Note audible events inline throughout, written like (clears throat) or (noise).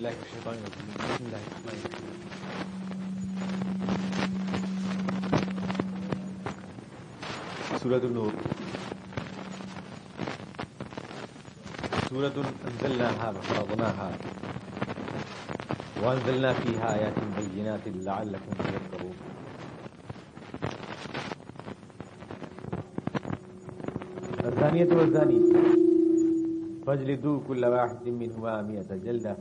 بالله من الشيطان الرجيم بسم الله الرحمن الرحيم سورة النور سورة أنزلناها وفرضناها وأنزلنا فيها آيات بينات لعلكم تذكرون الزانية والزاني فاجلدوا كل واحد منهما مئة جلدة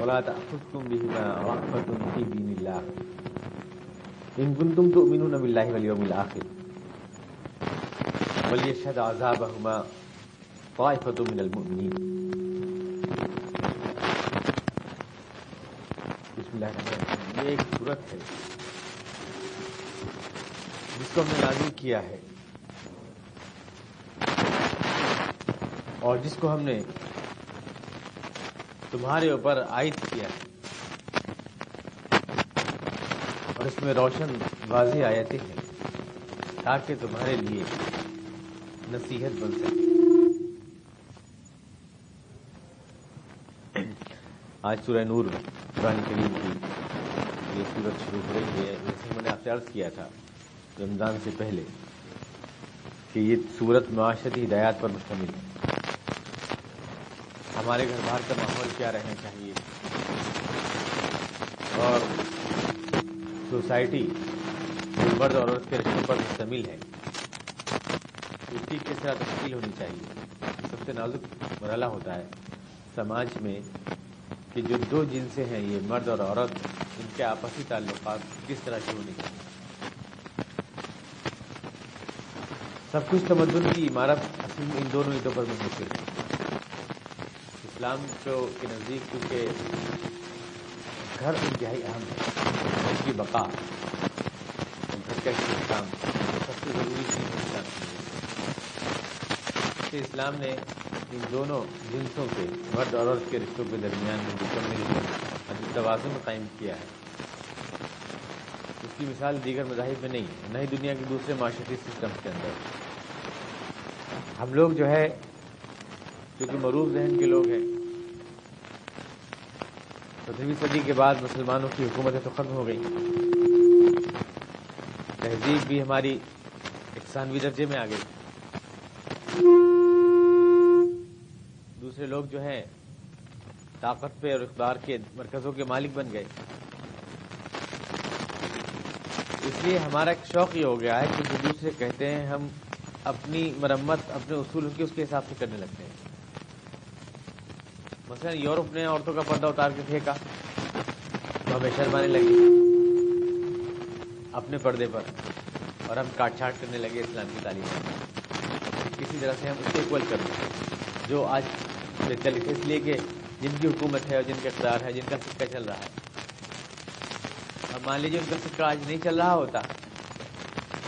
ولا تأخذكم بهما رأفة في دين الله. إن كنتم تؤمنون بالله واليوم الآخر. وليشهد عذابهما طائفة من المؤمنين. بسم اللہ الرحمن الرحیم یہ ایک صورت ہے جس کو ہم نے نازل کیا ہے اور جس کو ہم نے تمہارے اوپر عائد کیا ہے۔ اور اس میں روشن واضح آیتیں ہیں تاکہ تمہارے لیے نصیحت بن سکے۔ آج سورہ نور قرآن کریم کی یہ سورت شروع ہو رہی ہے۔ جیسے میں نے آپ سے عرض کیا تھا رمضان سے پہلے کہ یہ سورت معاشرتی ہدایات پر مشتمل ہے۔ ہمارے گھر باہر کا ماحول کیا رہنا چاہیے؟ اور سوسائٹی مرد اور عورت کے رشتوں پر مشتمل ہے، اس کی کس طرح تشکیل ہونی چاہیے؟ سب سے نازک مرحلہ ہوتا ہے سماج میں کہ جو دو جنسیں ہیں، یہ مرد اور عورت، ان کے آپسی تعلقات کس طرح کے ہونے چاہیے؟ سب کچھ تمدن کی عمارت ان دونوں عیدوں پر منحصر ہے۔ اسلام کو کے نزدیک کیونکہ گھر انتہائی اہم ہے گھر کی بقا گھر کا استحکام سب سے ضروری چیز اسلام کی۔ اسلام نے ان دونوں جنسوں کے مرد اور عورت کے رشتوں کے درمیان میں توازن قائم کیا ہے۔ اس کی مثال دیگر مذاہب میں نہیں ہے، نہ ہی دنیا کے دوسرے معاشرتی سسٹم کے اندر۔ ہم لوگ جو ہے کیونکہ معروف ذہن کے لوگ ہیں سترہویں صدی کے بعد مسلمانوں کی حکومتیں تو ختم ہو گئی تہذیب بھی ہماری اقسانوی درجے میں آ گئی۔ دوسرے لوگ جو ہیں، طاقت پہ اور اقدار کے مرکزوں کے مالک بن گئے۔ اس لیے ہمارا ایک شوق یہ ہو گیا ہے کہ جو دوسرے کہتے ہیں، ہم اپنی مرمت، اپنے اصولوں کی اس کے حساب سے کرنے لگتے ہیں۔ مثلا یورپ نے عورتوں کا پردہ اتار کے پھینکا۔ تو ہمیں شرمانے لگے اپنے پردے پر۔ اور ہم کاٹ چھاٹ کرنے لگے اسلام کی تعلیم کسی طرح سے ہم اس کو اکول کر دیں جو آج چل اس لیے کہ جن کی حکومت ہے اور جن کا اقدار ہے، جن کا سکہ چل رہا ہے۔ اب مان لیجیے ان کا سکہ آج نہیں چل رہا ہوتا،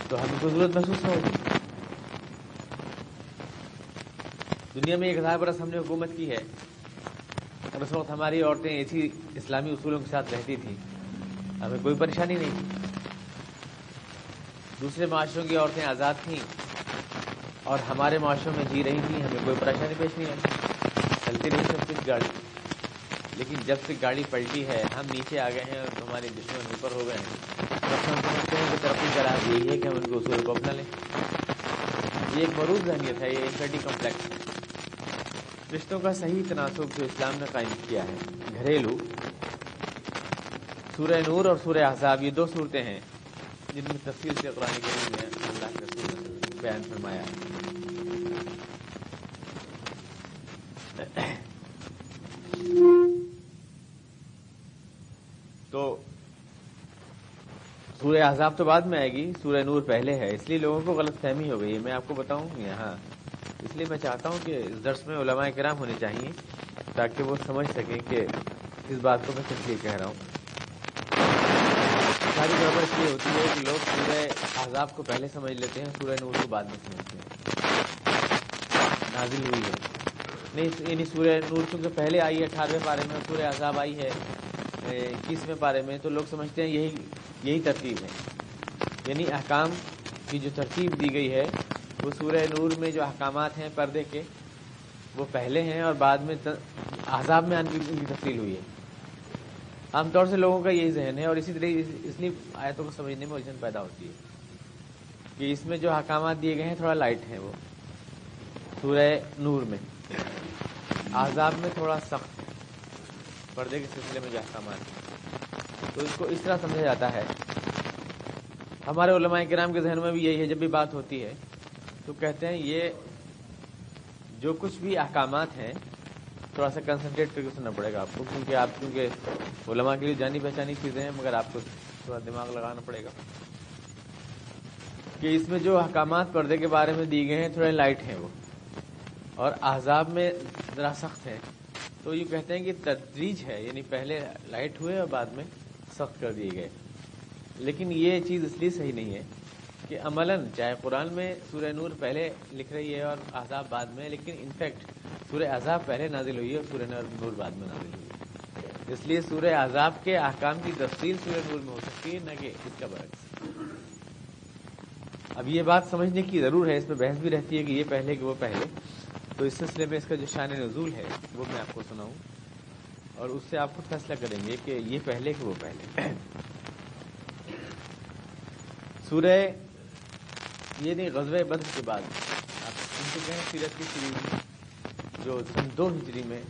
تو ہمیں کوئی ضرورت محسوس نہ ہوگی دنیا میں ایک ہزار برس ہم نے حکومت کی ہے۔ اس وقت ہماری عورتیں ایسی اسلامی اصولوں کے ساتھ رہتی تھیں۔ ہمیں کوئی پریشانی نہیں۔ تھی دوسرے معاشروں کی عورتیں آزاد تھیں اور ہمارے معاشروں میں جی رہی تھیں، ہمیں کوئی پریشانی پیش نہیں آئی۔ چلتی رہی سب کچھ گاڑی۔ لیکن جب سے گاڑی پلٹی ہے، ہم نیچے آ گئے ہیں اور ہمارے دشمن اوپر ہو گئے ہیں۔ تب ہم سمجھتے ہیں کہ ترقی کا راز یہی ہے کہ ہم ان کے اصول کو اپنا لیں۔ یہ ایک مروض ذہنیت ہے، یہ انفرٹی کمپلیکس ہے۔ رشتوں کا صحیح تناسب جو اسلام نے قائم کیا ہے۔ گھریلو، سورہ نور اور سورہ احزاب، یہ دو صورتیں ہیں جن میں تفصیل سے قرآن کریم اللہ کے رسول بیان فرمایا ہے۔ تو سورہ احزاب تو بعد میں آئے گی، سورہ نور پہلے ہے، اس لیے لوگوں کو غلط فہمی ہو گئی ہے۔ میں آپ کو بتاؤں، یہاں اس لیے میں چاہتا ہوں کہ اس درس میں علماء کرام ہونے چاہیے تاکہ وہ سمجھ سکیں کہ اس بات کو میں کس لیے کہہ رہا ہوں۔ ساری گڑبڑ اس لیے ہوتی ہے کہ لوگ سورہ احزاب کو پہلے سمجھ لیتے ہیں، سورہ نور کو بعد میں سمجھتے ہیں۔ نازل ہوئی ہے۔ نہیں یعنی سورہ نور چونکہ پہلے آئی ہے اٹھارہویں پارے میں، سورہ احزاب آئی ہے اکیسویں پارے میں، تو لوگ سمجھتے ہیں یہی یہی ترتیب ہے۔ یعنی احکام کی جو ترتیب دی گئی ہے وہ سورہ نور میں جو احکامات ہیں پردے کے، وہ پہلے ہیں اور بعد میں عذاب میں آنے کی تفصیل ہوئی ہے۔ عام طور سے لوگوں کا یہی ذہن ہے اور اسی طرح اس لیے آیتوں کو سمجھنے میں الجھن پیدا ہوتی ہے کہ اس میں جو حکامات دیے گئے ہیں تھوڑا لائٹ ہیں وہ۔ سورہ نور میں۔ عذاب میں تھوڑا سخت پردے کے سلسلے میں جو احکامات ہیں۔ تو اس کو اس طرح سمجھا جاتا ہے۔ ہمارے علماء کرام کے ذہن میں بھی یہی ہے، جب بھی بات ہوتی ہے تو کہتے ہیں یہ جو کچھ بھی احکامات ہیں، تھوڑا سا کنسنٹریٹ کر کے سننا پڑے گا آپ کو، کیونکہ آپ، کیونکہ علماء کے لیے جانی پہچانی چیزیں ہیں، مگر آپ کو تھوڑا دماغ لگانا پڑے گا۔ کہ اس میں جو احکامات پردے کے بارے میں دی گئے ہیں، تھوڑے لائٹ ہیں وہ۔ اور احزاب میں ذرا سخت ہے تو یہ کہتے ہیں کہ تدریج ہے یعنی پہلے لائٹ ہوئے اور بعد میں سخت کر دیے گئے۔ لیکن یہ چیز اس لیے صحیح نہیں ہے۔ کہ عملاً چاہے قرآن میں سورہ نور پہلے لکھ رہی ہے اور احزاب بعد میں، لیکن انفیکٹ سورہ عذاب پہلے نازل ہوئی ہے اور سورہ نور بعد میں نازل ہوئی ہے۔ اس لیے سورہ عذاب کے احکام کی تفصیل سورہ نور میں ہو سکتی ہے، نہ کہ اس کا برعکس۔ اب یہ بات سمجھنے کی ضرور ہے، اس میں بحث بھی رہتی ہے کہ یہ پہلے کہ وہ پہلے۔ تو اس سلسلے میں اس کا جو شان نزول ہے، وہ میں آپ کو سناؤں۔ اور اس سے آپ خود فیصلہ کریں گے کہ یہ پہلے کہ وہ پہلے۔ سورہ یہ نہیں، غزوہ بدر کے بعد۔ آپ سن چکے ہیں سیرت کی سیریز جو سن دو ہجری میں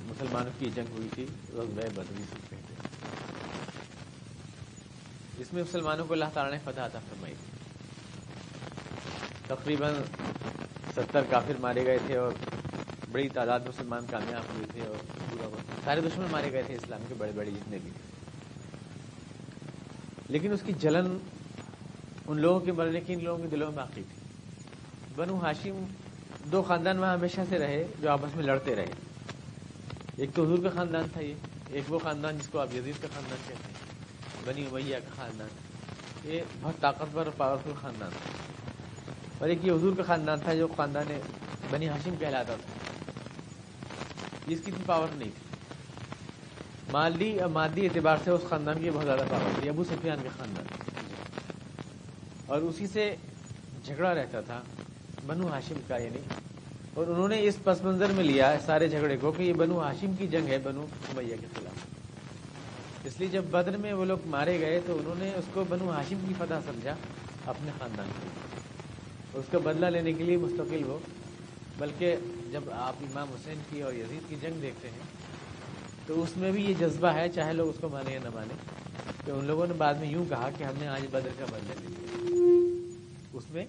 مسلمانوں کی جنگ ہوئی تھی، غزوہ بدری سے کہتے ہیں۔ اس میں مسلمانوں کو اللہ تعالیٰ نے فتح عطا فرمائی۔ تھی تقریباً ستر کافر مارے گئے تھے اور بڑی تعداد مسلمان کامیاب ہوئے تھے اور پورا سارے دشمن مارے گئے تھے اسلام کے بڑے بڑے جتنے بھی۔ لیکن اس کی جلن ان لوگوں کے مرنے کی، ان لوگوں کے دلوں میں باقی تھی۔ بنو ہاشم دو خاندان وہاں ہمیشہ سے رہے، جو آپس میں لڑتے رہے۔ ایک تو حضور کا خاندان تھا یہ، ایک وہ خاندان جس کو آپ یزید کا خاندان کہتے ہیں، بنی امیہ کا خاندان۔ یہ بہت طاقتور اور پاورفل خاندان تھا۔ اور ایک یہ حضور کا خاندان تھا جو خاندان بنی ہاشم کہلاتا تھا۔ جس کی اتنی پاور نہیں تھی۔ مالی اور مادی اعتبار سے اس خاندان کی بہت زیادہ پاور تھی، ابو سفیان کا خاندان۔ اور اسی سے جھگڑا رہتا تھا، بنو ہاشم کا یعنی۔ اور انہوں نے اس پس منظر میں لیا سارے جھگڑے کو کہ یہ بنو ہاشم کی جنگ ہے، بنو امیہ کے خلاف۔ اس لیے جب بدر میں وہ لوگ مارے گئے تو انہوں نے اس کو بنو ہاشم کی فتح سمجھا، اپنے خاندان کو اس کا بدلہ لینے کے لیے مستقل ہو بلکہ جب آپ امام حسین کی اور یزید کی جنگ دیکھتے ہیں، تو اس میں بھی یہ جذبہ ہے، چاہے لوگ اس کو مانے یا نہ مانے۔ کہ ان لوگوں نے بعد میں یوں کہا کہ ہم نے آج بدر کا بدلہ لیا۔ اس میں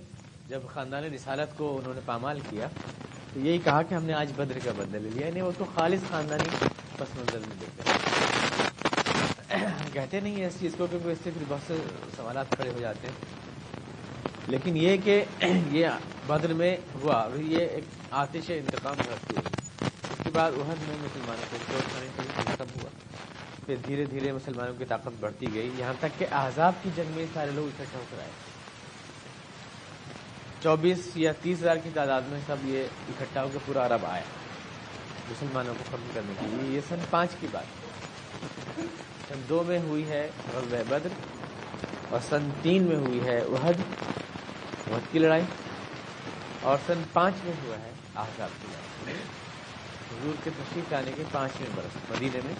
جب خاندان رسالت کو انہوں نے پامال کیا، تو یہی کہا کہ ہم نے آج بدر کا بدلہ لے لیا۔ یعنی اس کو خالص خاندانی پس منظر میں دیکھتے (coughs) کہتے نہیں ہیں اس چیز کو کیونکہ اس سے پھر بہت سے سوالات کھڑے ہو جاتے ہیں۔ لیکن یہ کہ (coughs) یہ بدر میں ہوا، یہ ایک آتش انتقام رکھتی ہوئی اس کے بعد عہد میں مسلمانوں کو چوٹ کھانے کے لیے ختم ہوا۔ پھر دھیرے دھیرے مسلمانوں کی طاقت بڑھتی گئی۔ یہاں تک کہ احزاب کی جنگ میں سارے لوگ اکٹھا ہو کر آئے۔ چوبیس یا تیس ہزار کی تعداد میں سب یہ اکٹھا ہو کے پورا عرب آیا مسلمانوں کو ختم کرنے کے لیے۔ یہ سن پانچ کی بات۔ سن دو میں ہوئی ہے غزوہ بدر اور سن تین میں ہوئی ہے عہد عہد کی لڑائی۔ اور سن پانچ میں ہوا ہے آزاد کی لڑائی۔ حضور کے تشریف آنے کے پانچویں برس مدینے میں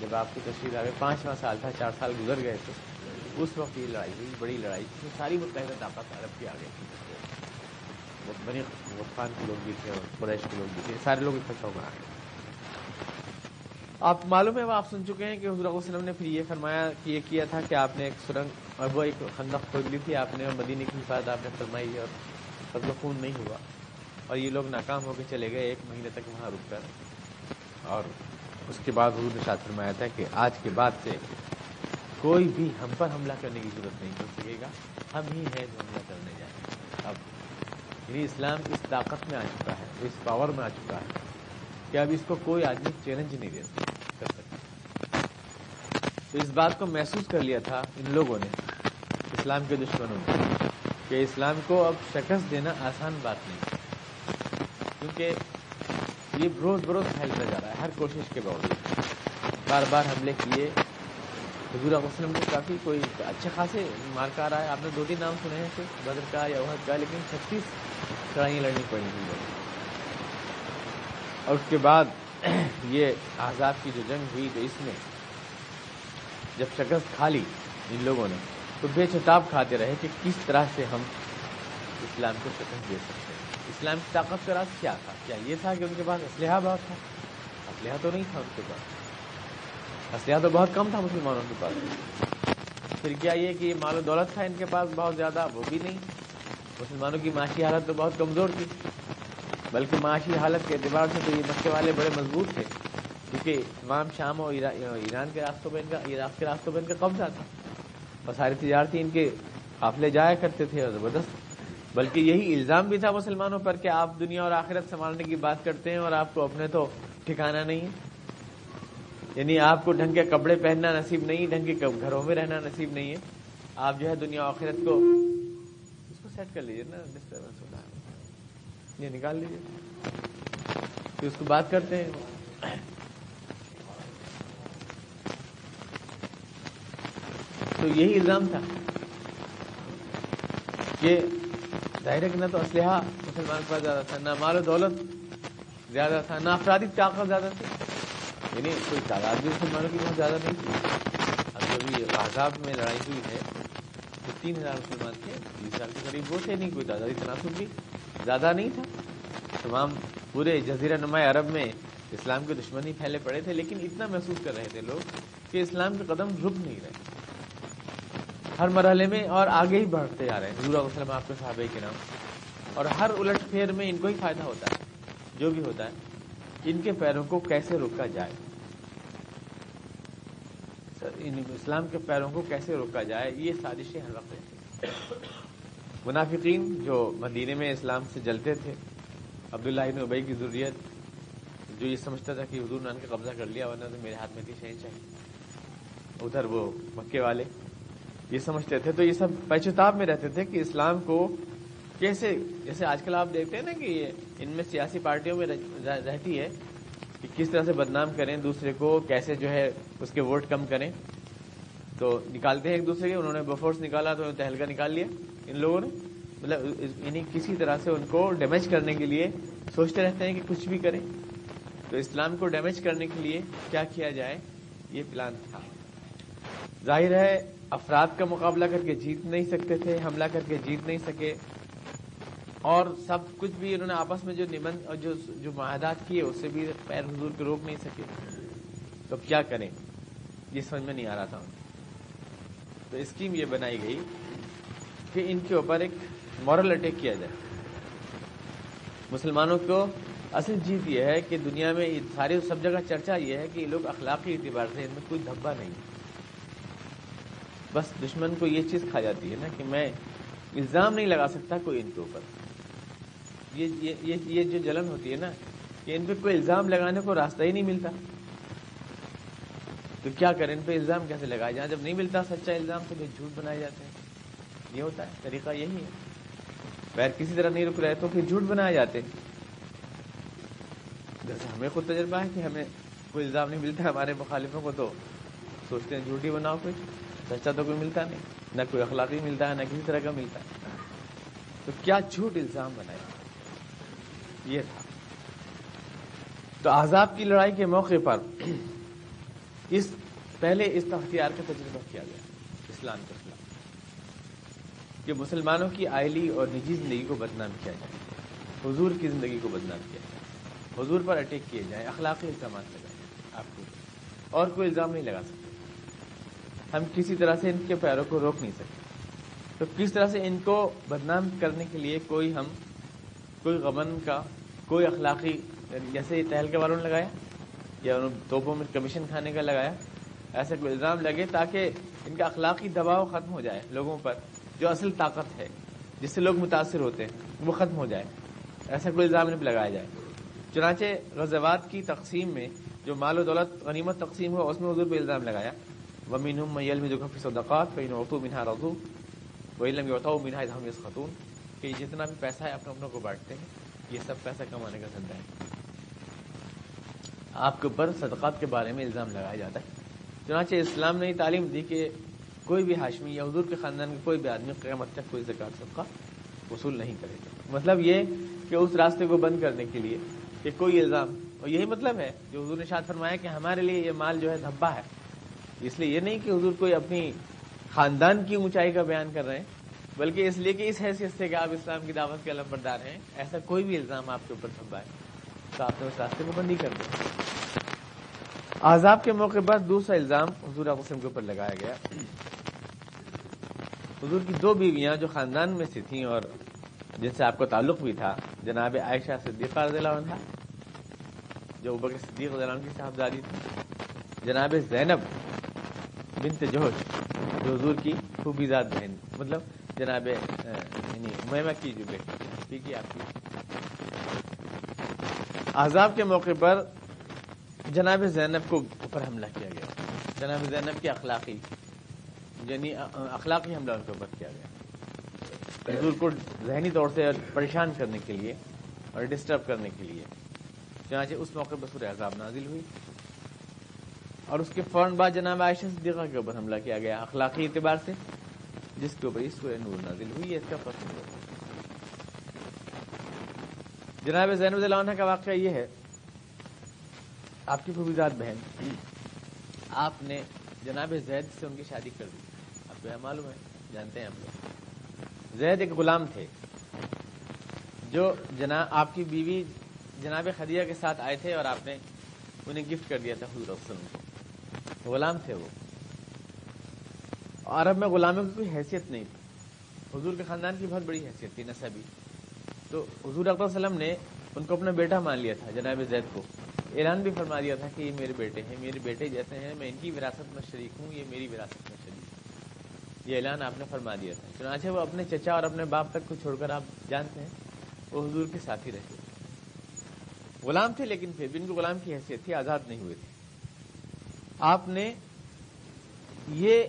جب آپ کی تشریف آ گئے پانچواں سال تھا، چار سال گزر گئے تھے۔ اس وقت یہ لڑائی ہوئی، بڑی لڑائی۔ تھی ساری متحدہ طاقت عرب کی آ گئی تھی بنی غفان کے لوگ بھی تھے اور قریش کے لوگ بھی تھے، سارے لوگ اکٹھا ہو کر آئے آپ معلوم ہے، وہ آپ سن چکے ہیں کہ حضرت وسلم نے پھر یہ فرمایا کہ یہ کیا تھا کہ آپ نے ایک سرنگ، اور وہ ایک خندق کھود لی تھی، آپ نے مدینے کی حفاظت آپ نے فرمائی اور قتل خون نہیں ہوا۔ اور یہ لوگ ناکام ہو کے چلے گئے، ایک مہینے تک وہاں رک کر۔ اور اس کے بعد حضور نے شاد فرمایا تھا کہ آج کے بعد سے کوئی بھی ہم پر حملہ کرنے کی ضرورت نہیں کر سکے گا۔ ہم ہی ہیں جو حملہ کرنے جائیں۔ یعنی اسلام اس طاقت میں آ چکا ہے، اس پاور میں آ چکا ہے کہ اب اس کو کوئی آدمی چیلنج نہیں دے کر سکتا تو اس بات کو محسوس کر لیا تھا ان لوگوں نے، اسلام کے دشمنوں نے، کہ اسلام کو اب شکست دینا آسان بات نہیں کیونکہ یہ بروز بروز پھیلتا جا رہا ہے، ہر کوشش کے باوجود۔ بار بار حملے کیے حضور وسلم نے کافی کوئی اچھے خاصے مارکا رہا ہے آپ نے دو تین نام سنے ہیں بدر کا یا عہد کا، لیکن چھتیس لڑائیاں لڑنی پڑی ہوئی اور اس کے بعد (clears throat) یہ آزاد کی جو جنگ ہوئی تو اس میں جب شکست کھا لی ان لوگوں نے، تو بے چتاب کھاتے رہے کہ کس طرح سے ہم اسلام کو شکست دے سکتے ہیں۔ اسلام کی طاقت کا راز کیا تھا؟ کیا یہ تھا کہ ان کے پاس اسلحہ بہت تھا؟ اسلحہ تو نہیں تھا ان کے پاس۔ اسلحہ تو بہت کم تھا مسلمانوں کے پاس۔ پھر کیا یہ کہ مال و دولت تھا ان کے پاس بہت زیادہ؟ وہ بھی نہیں۔ مسلمانوں کی معاشی حالت تو بہت کمزور تھی۔ بلکہ معاشی حالت کے اعتبار سے تو یہ مکے والے بڑے مضبوط تھے۔ کیونکہ تمام شام اور ایران کے راستوں پہ ان کا، عراق کے راستوں پہ ان کا قبضہ تھا۔ اور ساری تجارتی ان کے قافلے جایا کرتے تھے اور زبردست۔ بلکہ یہی الزام بھی تھا مسلمانوں پر کہ آپ دنیا اور آخرت سنبھالنے کی بات کرتے ہیں اور آپ کو اپنے تو ٹھکانا نہیں ہے۔ یعنی آپ کو ڈھنگ کے کپڑے پہننا نصیب نہیں، ڈھنگ کے گھروں میں رہنا نصیب نہیں ہے۔ آپ جو ہے دنیا آخرت کو اس کو سیٹ کر لیجیے نا ڈسٹربنس ہوتا ہے۔ یہ نکال لیجیے پھر اس کو بات کرتے ہیں۔ تو یہی الزام تھا۔ کہ ظاہر ہے کہ نہ تو اسلحہ مسلمان پر زیادہ تھا، نہ مال و دولت زیادہ تھا، نہ افرادی طاقت زیادہ تھی۔ یعنی کوئی تعداد بھی مسلمانوں کی بہت زیادہ نہیں تھی۔ اب جب یہ آزاد میں لڑائی ہوئی ہے، تو تین ہزار مسلمان تھے بیس سال کے قریب وہ تھے، نہیں، کوئی تعدادی تناسب بھی زیادہ نہیں تھا۔ تمام پورے جزیرہ نما عرب میں اسلام کے دشمنی پھیلے پڑے تھے، لیکن اتنا محسوس کر رہے تھے لوگ کہ اسلام کے قدم رک نہیں رہے۔ ہر مرحلے میں اور آگے ہی بڑھتے جا رہے ہیں۔ حضور وسلم آپ کے صحابہ کے نام اور ہر الٹ پھیر میں ان کو ہی فائدہ ہوتا ہے، جو بھی ہوتا ہے، ان کے پیروں کو کیسے روکا جائے؟ یعنی اسلام کے پیروں کو کیسے روکا جائے، یہ سازشیں ہر وقت رہتی منافقین جو مدینے میں اسلام سے جلتے تھے، عبداللہ ابن ابئی کی ضروریت جو یہ سمجھتا تھا کہ حضور نے ان کا قبضہ کر لیا، ورنہ تو میرے ہاتھ میں تھی شہن چاہیے ادھر وہ مکے والے یہ سمجھتے تھے۔ تو یہ سب پیچتاب میں رہتے تھے کہ اسلام کو کیسے، جیسے آج کل آپ دیکھتے ہیں نا کہ یہ ان میں سیاسی پارٹیوں میں رہتی ہے کہ کس طرح سے بدنام کریں دوسرے کو، کیسے جو ہے اس کے ووٹ کم کریں۔ تو نکالتے ہیں ایک دوسرے کے، انہوں نے بفورس نکالا تو تہلکا نکال لیا ان لوگوں نے۔ مطلب یعنی کسی طرح سے ان کو ڈیمیج کرنے کے لیے سوچتے رہتے ہیں کہ کچھ بھی کریں۔ تو اسلام کو ڈیمیج کرنے کے لیے کیا کیا جائے، یہ پلان تھا۔ ظاہر ہے، افراد کا مقابلہ کر کے جیت نہیں سکتے تھے، حملہ کر کے جیت نہیں سکے۔ اور سب کچھ بھی انہوں نے آپس میں جو نبند اور جو جو معاہدات کیے، اس سے بھی پیر حضور کے روک نہیں سکے۔ تو کیا کریں؟ یہ سمجھ میں نہیں آ رہا تھا۔ تو اسکیم یہ بنائی گئی کہ ان کے اوپر ایک مورل اٹیک کیا جائے۔ مسلمانوں کو اصل چیز یہ ہے کہ دنیا میں ساری سب جگہ چرچا یہ ہے کہ یہ لوگ اخلاقی اعتبار سے ان میں کوئی دھبا نہیں۔ بس دشمن کو یہ چیز کھا جاتی ہے نا کہ میں الزام نہیں لگا سکتا کوئی ان کے اوپر۔ یہ یہ جو جلن ہوتی ہے نا، کہ ان پہ کوئی الزام لگانے کو راستہ ہی نہیں ملتا۔ تو کیا کریں؟ ان پہ الزام کیسے لگایا جائے جب نہیں ملتا سچا الزام تو پھر جھوٹ بنائے جاتے ہیں۔ یہ ہوتا ہے، طریقہ یہی ہے۔ پیر کسی طرح نہیں رک رہے تو پھر جھوٹ بنائے جاتے ہیں۔ جیسے ہمیں خود تجربہ ہے کہ ہمیں کوئی الزام نہیں ملتا ہمارے مخالفوں کو، تو سوچتے ہیں جھوٹ ہی بناؤ کچھ۔ سچا تو کوئی ملتا نہیں، نہ کوئی اخلاقی ملتا ہے، نہ کسی طرح کا ملتا ہے۔ تو کیا جھوٹ الزام بنائے؟ یہ تھا۔ تو عذاب کی لڑائی کے موقع پر اس، پہلے اس اختیار کا تجربہ کیا گیا، اسلام کے خلاف، کہ مسلمانوں کی آئلی اور نجی زندگی کو بدنام کیا جائے، حضور کی زندگی کو بدنام کیا جائے، حضور پر اٹیک کیے جائے اخلاقی الزامات لگائے جائیں، آپ کو اور کوئی الزام نہیں لگا سکتے ہم کسی طرح سے ان کے پیروں کو روک نہیں سکتے۔ تو کس طرح سے ان کو بدنام کرنے کے لیے کوئی ہم کوئی غمن کا، کوئی اخلاقی یعنی جیسے تہل کے والوں نے لگایا، یا توپوں میں کمیشن کھانے کا لگایا ایسا کوئی الزام لگے تاکہ ان کا اخلاقی دباؤ ختم ہو جائے لوگوں پر، جو اصل طاقت ہے، جس سے لوگ متاثر ہوتے ہیں، وہ ختم ہو جائے، ایسا کوئی الزام ان پہ لگایا جائے۔ چنانچہ غزوات کی تقسیم میں جو مال و دولت، غنیمت تقسیم ہوا، اس میں حضور پہ الزام لگایا۔ ومین میل میں جو کفی صدقات کہیں عرتو منہا رضو وہ علم یوتا منہا ہم اس خاتون کہ جتنا بھی پیسہ ہے اپنے اپنوں کو بانٹتے ہیں، یہ سب پیسہ کمانے کا دھندا ہے۔ آپ کے اوپر صدقات کے بارے میں الزام لگایا جاتا ہے۔ چنانچہ اسلام نے تعلیم دی کہ کوئی بھی ہاشمی یا حضور کے خاندان کے کوئی بھی آدمی قیامت تک کوئی زکات صدقہ وصول نہیں کرے گا۔ مطلب یہ کہ اس راستے کو بند کرنے کے لیے کہ کوئی الزام۔ اور یہی مطلب ہے جو حضور نے شاد فرمایا کہ ہمارے لیے یہ مال جو ہے دھبا ہے۔ اس لیے یہ نہیں کہ حضور کوئی اپنی خاندان کی اونچائی کا بیان کر رہے ہیں۔ بلکہ اس لیے کہ اس حیثیت سے کہ آپ اسلام کی دعوت کے علم بردار ہیں، ایسا کوئی بھی الزام آپ کے اوپر دھبا ہے تو آپ نے اس راستے کو بندی کر دیا۔ عذاب کے موقع پر دوسرا الزام حضور وسلم کے اوپر لگایا گیا۔ حضور کی دو بیویاں جو خاندان میں سے تھیں اور جن سے آپ کو تعلق بھی تھا، جناب عائشہ صدیقہ رضی اللہ عنہ، جو ابکر صدیق رضی اللہ عنہ کی صاحبزادی تھی جناب زینب بنت جوش جو حضور کی خوبیزاد بہن مطلب جناب یعنی مہمہ کی جو بیٹی کی آپ کی عذاب کے موقع پر جناب زینب کو اوپر حملہ کیا گیا جناب زینب کی اخلاقی یعنی اخلاقی حملہ ان کے اوپر کیا گیا حضور کو ذہنی طور سے پریشان کرنے کے لیے اور ڈسٹرب کرنے کے لیے. چنانچہ اس موقع پر سورہ عذاب نازل ہوئی. اور اس کے فوراً بعد جناب عائشہ صدیقہ کے اوپر حملہ کیا گیا. اخلاقی اعتبار سے. جس کے اوپر سورہ نور نازل ہوئی ہے اس کا فرق نہیں جناب زین عنہ کا واقعہ یہ ہے آپ کی خوبیزاد بہن آپ نے جناب زید سے ان کی شادی کر دی آپ کو یہ معلوم ہے جانتے ہیں ہم لوگ زید ایک غلام تھے جو جناب آپ کی بیوی جناب خدیجہ کے ساتھ آئے تھے اور آپ نے انہیں گفٹ کر دیا تھا حضور وسلم کو غلام تھے وہ عرب میں غلاموں کی کوئی حیثیت نہیں تھی۔ حضور کے خاندان کی بہت بڑی حیثیت تھی نصبی تو حضور اکبر وسلم نے ان کو اپنا بیٹا مان لیا تھا، جناب زید کو۔ اعلان بھی فرما دیا تھا کہ یہ میرے بیٹے ہیں، میرے بیٹے جیسے ہیں، میں ان کی وراثت میں شریک ہوں، یہ میری وراثت میں شریک ہوں یہ اعلان آپ نے فرما دیا تھا۔ چنانچہ وہ اپنے چچا اور اپنے باپ تک کو چھوڑ کر آپ جانتے ہیں، وہ حضور کے ساتھی رہے۔ غلام تھے لیکن پھر بھی ان کو غلام کی حیثیت تھی، آزاد نہیں ہوئے تھے۔ آپ نے یہ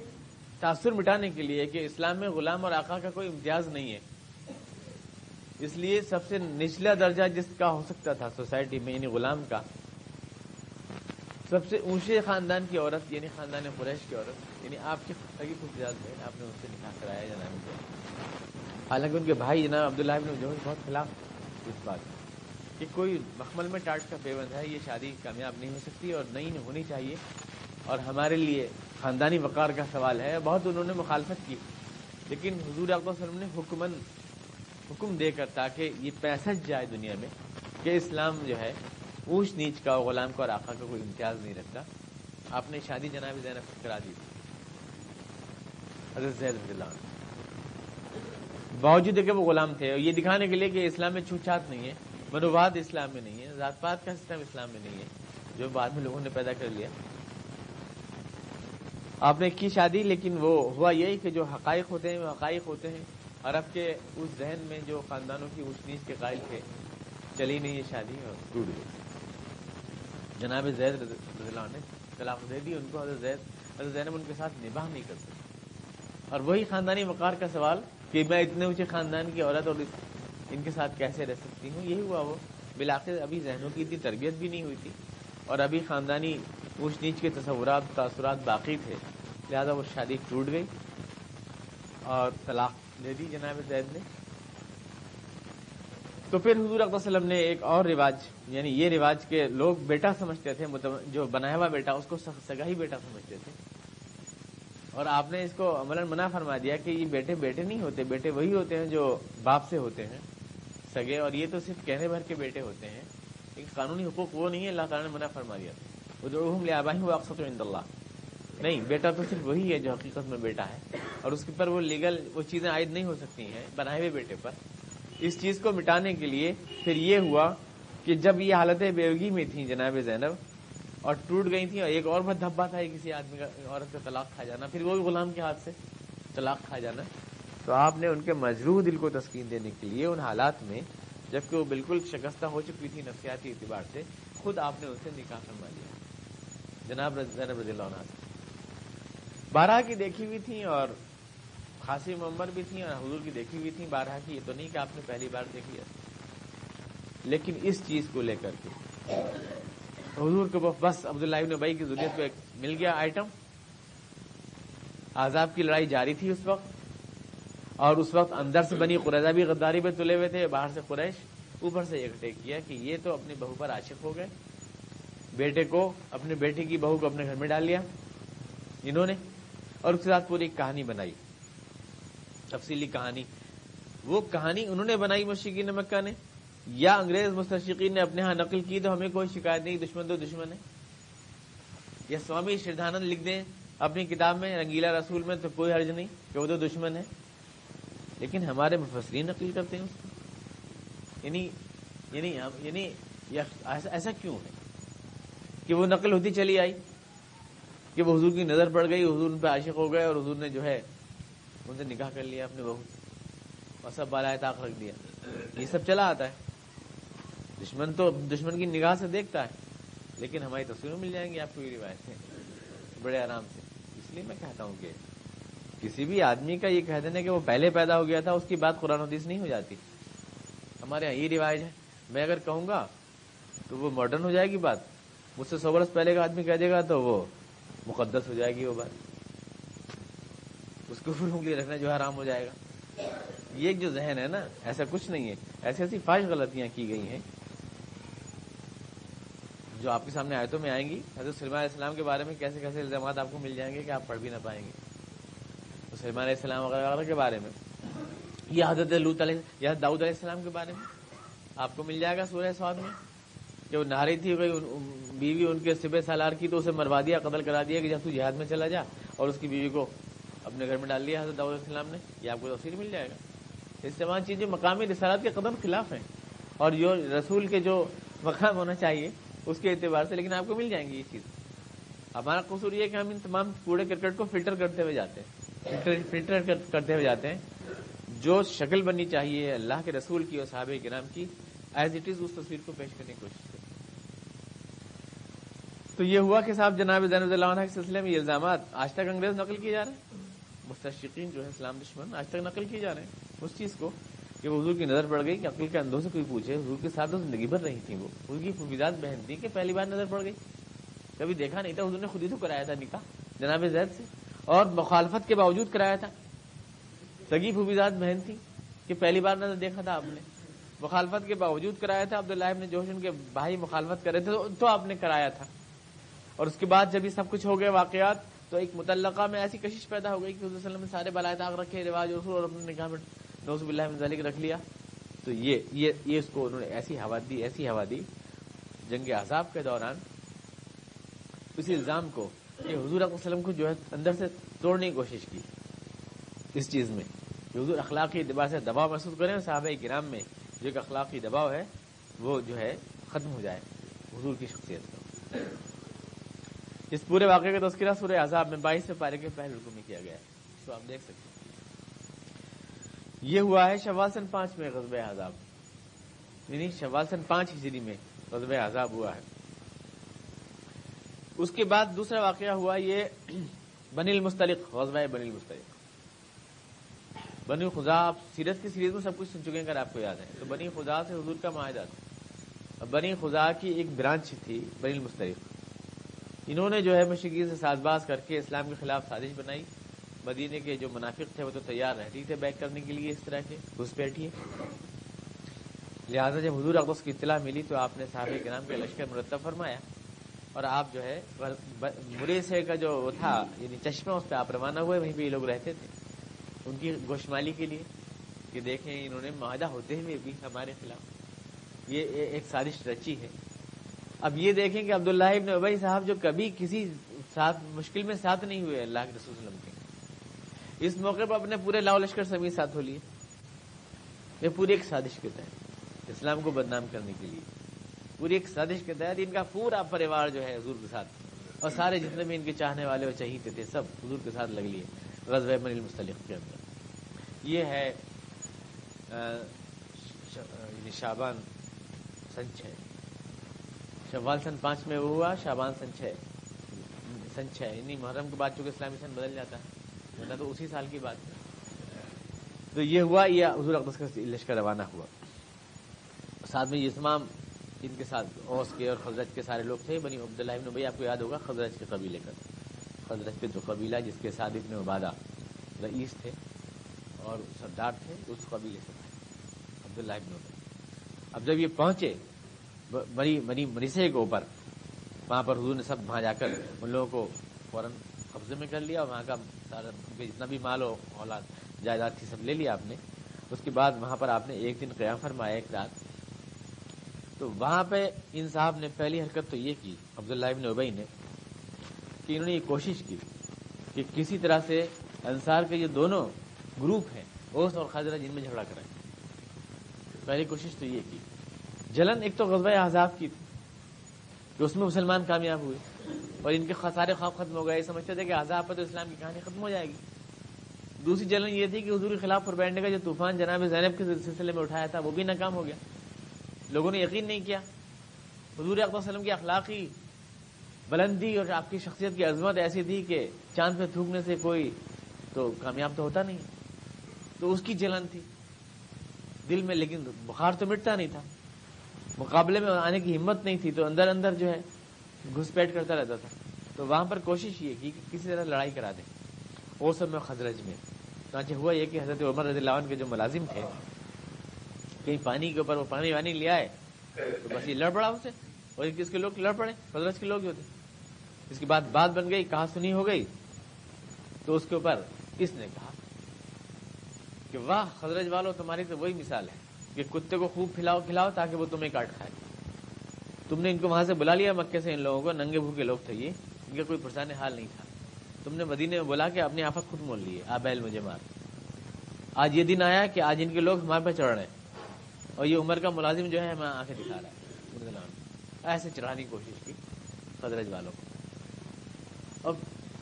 تاثر مٹانے کے لیے کہ اسلام میں غلام اور آقا کا کوئی امتیاز نہیں ہے۔ اس لیے سب سے نچلا درجہ جس کا ہو سکتا تھا سوسائٹی میں یعنی غلام کا۔ سب سے اونچے خاندان کی عورت یعنی خاندان قریش کی عورت یعنی آپ کی خطگی خوش آپ نے ان سے نکاح کرایا جناب حالانکہ ان کے بھائی جناب عبداللہ ابن جو بہت خلاف اس بات کہ کوئی مخمل میں ٹاٹ کا پیوند ہے، یہ شادی کامیاب نہیں ہو سکتی اور نہیں ہونی چاہیے۔ اور ہمارے لیے خاندانی وقار کا سوال ہے، بہت انہوں نے مخالفت کی۔ لیکن حضور اقبال وسلم نے حکمن، حکم دے کر تاکہ یہ پیسہ جائے دنیا میں کہ اسلام جو ہے، اونچ نیچ کا غلام کا اور آقا کا کوئی امتیاز نہیں رکھتا۔ آپ نے شادی جناب زینب کرا دی۔ تھی حضرت زید رضی اللہ عنہ۔ باوجود کہ وہ غلام تھے۔ اور یہ دکھانے کے لیے کہ اسلام میں چھوچھات نہیں ہے منواد اسلام میں نہیں ہے، ذات پات کا سسٹم اسلام میں نہیں ہے، جو بعد میں لوگوں نے پیدا کر لیا۔ آپ نے کی شادی لیکن وہ ہوا یہی کہ جو حقائق ہوتے ہیں وہ حقائق ہوتے ہیں۔ عرب کے اس ذہن میں جو خاندانوں کی اس نیچ کے قائل تھے چلی نہیں یہ شادی ٹوٹ گئی۔ جناب زید رضی اللہ نے طلاق دے دی ان کو حضرت زید حضرت زینب ان کے ساتھ نباہ نہیں کر سکتے اور وہی خاندانی وقار کا سوال کہ میں اتنے اونچے خاندان کی عورت اور ان کے ساتھ کیسے رہ سکتی ہوں؟ یہی ہوا وہ۔ بلاخر ابھی ذہنوں کی اتنی تربیت بھی نہیں ہوئی تھی۔ اور ابھی خاندانی اونچ نیچ کے تصورات، تاثرات باقی تھے، لہذا وہ شادی ٹوٹ گئی اور طلاق دے دی جناب زید نے۔ تو پھر حضور اکبر وسلم نے ایک اور رواج یعنی یہ رواج کے لوگ بیٹا سمجھتے تھے جو بنایا ہوا بیٹا، اس کو سگا ہی بیٹا سمجھتے تھے۔ اور آپ نے اس کو عمل منع فرما دیا کہ یہ بیٹے بیٹے نہیں ہوتے، بیٹے وہی ہوتے ہیں جو باپ سے ہوتے ہیں، سگے۔ اور یہ تو صرف کہنے بھر کے بیٹے ہوتے ہیں، ایک قانونی حقوق وہ نہیں ہے، اللہ تعالیٰ نے منع فرما دیا۔ وہ جو لے آبائی وہ اللہ۔ نہیں، بیٹا تو صرف وہی ہے جو حقیقت میں بیٹا ہے۔ اور اس کے پر وہ لیگل، وہ چیزیں عائد نہیں ہو سکتی ہیں بنائے ہوئے بیٹے پر۔ اس چیز کو مٹانے کے لیے پھر یہ ہوا کہ جب یہ حالت بیوگی میں تھیں جناب زینب، اور ٹوٹ گئی تھیں اور ایک اور بہت دھبا تھا کسی آدمی کا، عورت کا طلاق کھا جانا، پھر وہ بھی غلام کے ہاتھ سے طلاق کھا جانا۔ تو آپ نے ان کے مجروح دل کو تسکین دینے کے لیے ان حالات میں، جبکہ وہ بالکل شکستہ ہو چکی تھی نفسیاتی اعتبار سے، خود آپ نے ان سے نکاح فرما لیا۔ جناب زینب رضی اللہ عنہ۔ سے بارہ کی دیکھی ہوئی تھیں اور خاصی ممبر بھی تھیں اور حضور کی دیکھی ہوئی تھی بارہ کی یہ تو نہیں کہ آپ نے پہلی بار دیکھ لیا لیکن اس چیز کو لے کر کے۔ حضور کو بس عبداللہ ابن بھائی کی ضرورت پہ مل گیا آئٹم آزاد کی لڑائی جاری تھی اس وقت، اور اس وقت اندر سے بنی قریضہ بھی غداری پہ تلے ہوئے تھے، باہر سے قریش، اوپر سے اکٹھے کیا کہ یہ تو اپنی بہو پر عاشق ہو گئے۔ بیٹے کو اپنے بیٹے کی بہو کو اپنے گھر میں ڈال لیا، انہوں نے، اور اس کے ساتھ پوری ایک کہانی بنائی۔ تفصیلی کہانی۔ وہ کہانی انہوں نے بنائی مشقین مکہ نے، یا انگریز مستشقین نے اپنے ہاں نقل کی تو ہمیں کوئی شکایت نہیں، دشمن تو دشمن ہے۔ یا سوامی شردھانند لکھ دیں اپنی کتاب میں، رنگیلا رسول میں تو کوئی حرج نہیں کہ وہ تو دشمن ہے۔ لیکن ہمارے مفسرین نقل کرتے ہیں اس کو۔ یعنی یعنی یعنی ایسا کیوں ہے؟ کہ وہ نقل ہوتی چلی آئی، کہ وہ حضور کی نظر پڑ گئی، حضور ان پہ عاشق ہو گئے اور حضور نے جو ہے ان سے نکاح کر لیا اپنے بہو اور سب بالائے طاق رکھ دیا۔ یہ سب چلا آتا ہے۔ دشمن تو دشمن کی نگاہ سے دیکھتا ہے، لیکن ہماری تصویریں مل جائیں گی آپ کو یہ روایتیں بڑے آرام سے۔ اس لیے میں کہتا ہوں کہ کسی بھی آدمی کا یہ کہہ دینا کہ وہ پہلے پیدا ہو گیا تھا، اس کی بات قرآن حدیث نہیں ہو جاتی۔ ہمارے یہاں یہ رواج ہے۔ میں اگر کہوں گا تو وہ ماڈرن ہو جائے گی بات۔ مجھ سے سو برس پہلے کا آدمی کہہ دے گا تو وہ مقدس ہو جائے گی وہ بات۔ اس کو پھر انگلی رکھنا جو حرام ہو جائے گا۔ یہ جو ذہن ہے نا، ایسا کچھ نہیں ہے۔ ایسی ایسی فاش غلطیاں کی گئی ہیں۔ جو آپ کے سامنے آیتوں میں آئیں گی، حضرت سلمان علیہ السلام کے بارے میں کیسے کیسے الزامات آپ کو مل جائیں گے کہ آپ پڑھ بھی نہ پائیں گے۔ تو سلمان علیہ السلام وغیرہ کے بارے میں۔ یا حضرت لوت علیہ، یا داؤد علیہ السلام کے بارے میں آپ کو مل جائے گا سورہ سواد میں۔ کہ وہ نہاری تھی بیوی ان کے سب سالار کی تو اسے مروا دیا، قتل کرا دیا کہ جب تو جہاد میں چلا جا اور اس کی بیوی کو اپنے گھر میں ڈال لیا، حضرت داؤد علیہ السلام نے، یہ آپ کو تفصیل مل جائے گا۔ اس تمام چیزیں مقامی رسالات کے قدم خلاف ہیں اور جو رسول کے جو مقام ہونا چاہیے، اس کے اعتبار سے لیکن آپ کو مل جائیں گی یہ چیز۔ ہمارا قصور یہ کہ ہم ان تمام کوڑے کرکٹ کو فلٹر کرتے ہوئے جاتے ہیں۔ فلٹر کرتے ہوئے جاتے ہیں۔ جو شکل بننی چاہیے اللہ کے رسول کی اور صحابہ کرام کی ایز اٹ از اس تصویر کو پیش کرنے کی کوشش کریں۔ تو یہ ہوا کہ صاحب جناب زین اللہ عنہ کے سلسلے میں یہ الزامات آج تک انگریز نقل کیے جا رہے ہیں۔ مستشقین جو ہے اسلام دشمن، آج تک نقل کیے جا رہے ہیں۔ اس چیز کو کہ وہ حضور کی نظر پڑ گئی کہ عقل کے اندھوں سے کوئی پوچھے۔ حضور کے ساتھ زندگی بھر رہی تھی وہ۔ حضور کی فویدات بہن تھی کہ پہلی بار نظر پڑ گئی۔ کبھی دیکھا نہیں تھا، حضور نے خود ہی تو کرایا تھا نکاح، جناب زید سے۔ اور مخالفت کے باوجود کرایا تھا۔ سگی فویدات بہن تھی کہ پہلی بار نظر دیکھا تھا آپ نے۔ مخالفت کے باوجود کرایا تھا۔ عبداللہ ابن جوشن کے بھائی مخالفت کر رہے تھے، تو آپ نے کرایا تھا۔ اور اس کے بعد جب یہ سب کچھ ہو گئے واقعات، تو ایک متعلقہ میں ایسی کشش پیدا ہو گئی کہ حضور وسلم نے سارے بالائے داغ رکھے، رواج اصول، اور اپنے نکاح میں نوزب اللہ ذالک رکھ لیا۔ تو یہ یہ یہ اس کو انہوں نے ایسی ہوا دی، ایسی ہوا دی جنگ عذاب کے دوران۔ اسی الزام کو کہ حضور وسلم کو جو ہے اندر سے توڑنے کی کوشش کی۔ اس چیز میں کہ حضور اخلاقی دباؤ سے دباؤ محسوس کریں صحابہ گرام میں جو ایک اخلاقی دباؤ ہے، وہ جو ہے ختم ہو جائے حضور کی شخصیت کا اس پورے واقعے کا تذکرہ سورہ عذاب میں بائیس سے پارے کے پہلے رکو میں کیا گیا ہے۔ تو آپ دیکھ سکتے ہیں۔ یہ ہوا ہے شوال سن پانچ میں غزب عذاب۔ یعنی شوال سن پانچ ہجری میں غزب عذاب ہوا ہے۔ اس کے بعد دوسرا واقعہ ہوا یہ بنی المستلق غزبۂ بنی المستلق۔ بنی خدا آپ سیرت کی سیریز میں سب کچھ سن چکے ہیں اگر آپ کو یاد ہے۔ تو بنی خدا سے حضور کا معاہدہ تھا۔ بنی خدا کی ایک برانچ تھی بنی المستلق۔ انہوں نے جو ہے مشرقی سے ساز باز کر کے اسلام کے خلاف سازش بنائی۔ مدینے کے جو منافق تھے وہ تو تیار رہتی تھے بیک کرنے کے لیے اس طرح کے، گھس بیٹھیے لہٰذا جب حضور اقدس کی اطلاع ملی تو آپ نے صحابہ کے نام کے لشکر مرتب فرمایا۔ اور آپ جو ہے مریسے کا جو وہ تھا یعنی چشمہ اس پہ آپ روانہ ہوئے، وہیں پہ یہ لوگ رہتے تھے۔ ان کی گوشمالی کے لیے کہ دیکھیں انہوں نے معاہدہ ہوتے ہوئے بھی ہمارے خلاف۔ یہ ایک سازش رچی ہے۔ اب یہ دیکھیں کہ عبداللہ ابن ابئی صاحب جو کبھی کسی ساتھ مشکل میں ساتھ نہیں ہوئے اللہ کے رسول وسلم کے۔ اس موقع پر اپنے پورے لاؤ لشکر سمیت ساتھ ہو لیے۔ یہ پوری ایک سازش کے تحت، اسلام کو بدنام کرنے کے لیے۔ پوری ایک سازش کے تحت ان کا پورا پریوار جو ہے حضور کے ساتھ۔ اور سارے جتنے بھی ان کے چاہنے والے اور چہیتے تھے، سب حضور کے ساتھ لگ لیے۔ غزب من المستلق کے اندر۔ یہ ہے شابان یعنی سنچ ہے۔ شوال سن پانچ میں وہ ہوا شابان سن چھ۔ سن چھ یعنی محرم کے بعد چونکہ اسلامی سن بدل جاتا۔ ہے ورنہ تو اسی سال کی بات ہے۔ تو یہ ہوا، یہ حضور اقدس کا لشکر روانہ ہوا۔ ساتھ میں یہ تمام ان کے ساتھ اوس کے اور خزرت کے سارے لوگ تھے، بنی عبداللہ ابن بھائی آپ کو یاد ہوگا خزرت کے قبیلے کا۔ خزرت کے جو قبیلہ، جس کے ساتھ ابن عبادہ رئیس تھے اور سردار تھے، اس قبیلے سے۔ عبداللہ ابن اب جب یہ پہنچے بڑی بنی مریسے کے اوپر۔ وہاں پر حضور نے سب وہاں جا کر ان لوگوں کو فوراً قبضے میں کر لیا اور وہاں کا سارا جتنا بھی مال ہو، اولاد، جائیداد تھی، سب لے لیا آپ نے۔ اس کے بعد وہاں پر آپ نے ایک دن قیام فرمایا، ایک رات۔ تو وہاں پہ ان صاحب نے پہلی حرکت تو یہ کی، عبداللہ ابن ابئی نے، کہ انہوں نے یہ کوشش کی کہ کسی طرح سے انصار کے یہ دونوں گروپ ہیں، اوس اور خاجرہ جن میں جھگڑا کریں پہلی کوشش تو یہ کی۔ جلن ایک تو غزبۂ احزاب کی تھی کہ اس میں مسلمان کامیاب ہوئے اور ان کے سارے خواب ختم ہو گئے۔ سمجھتے تھے کہ عذاب پر تو اسلام کی کہانی ختم ہو جائے گی۔ دوسری جلن یہ تھی کہ حضور کے خلاف پر بیٹھنے کا جو طوفان جناب زینب کے سلسلے میں اٹھایا تھا، وہ بھی ناکام ہو گیا۔ لوگوں نے یقین نہیں کیا۔ حضور اقبال وسلم کی اخلاقی بلندی اور آپ کی شخصیت کی عظمت ایسی تھی کہ چاند پہ تھوکنے سے کوئی تو کامیاب تو ہوتا نہیں۔ تو اس کی جلن تھی۔ دل میں لیکن بخار تو مٹتا نہیں تھا۔ مقابلے میں آنے کی ہمت نہیں تھی تو اندر اندر جو ہے گھس پیٹ کرتا رہتا تھا۔ تو وہاں پر کوشش یہ کی کہ کسی طرح لڑائی کرا دیں۔ وہ سب میں خزرج میں۔ چانچہ ہوا یہ کہ حضرت عمر رضی اللہ عنہ کے جو ملازم تھے، کہیں پانی کے اوپر وہ پانی وانی لے آئے۔ تو بس یہ لڑ پڑا اسے اور کس کے لوگ لڑ پڑے؟ خزرج کے لوگ ہوتے۔ اس کے بعد بات بن گئی، کہا سنی ہو گئی۔ تو اس کے اوپر اس نے کہا کہ واہ خزرج والوں تمہاری تو وہی مثال ہے۔ کہ کتے کو خوب کھلاؤ کھلاؤ تاکہ وہ تمہیں کاٹ کھائے۔ تم نے ان کو وہاں سے بلا لیا مکے سے ان لوگوں کو، ننگے بھوکے لوگ تھے یہ، ان کا کوئی پرسان حال نہیں تھا۔ تم نے مدینے میں بلا کے اپنی آفت خود مول لیے آ بیل مجھے مار۔ آج یہ دن آیا کہ آج ان کے لوگ ہمارے پہ چڑھ رہے ہیں۔ اور یہ عمر کا ملازم جو ہے، ہمیں آنکھیں دکھا رہا ہے۔ ایسے چڑھانے کی کوشش کی قدرج والوں کو۔ اب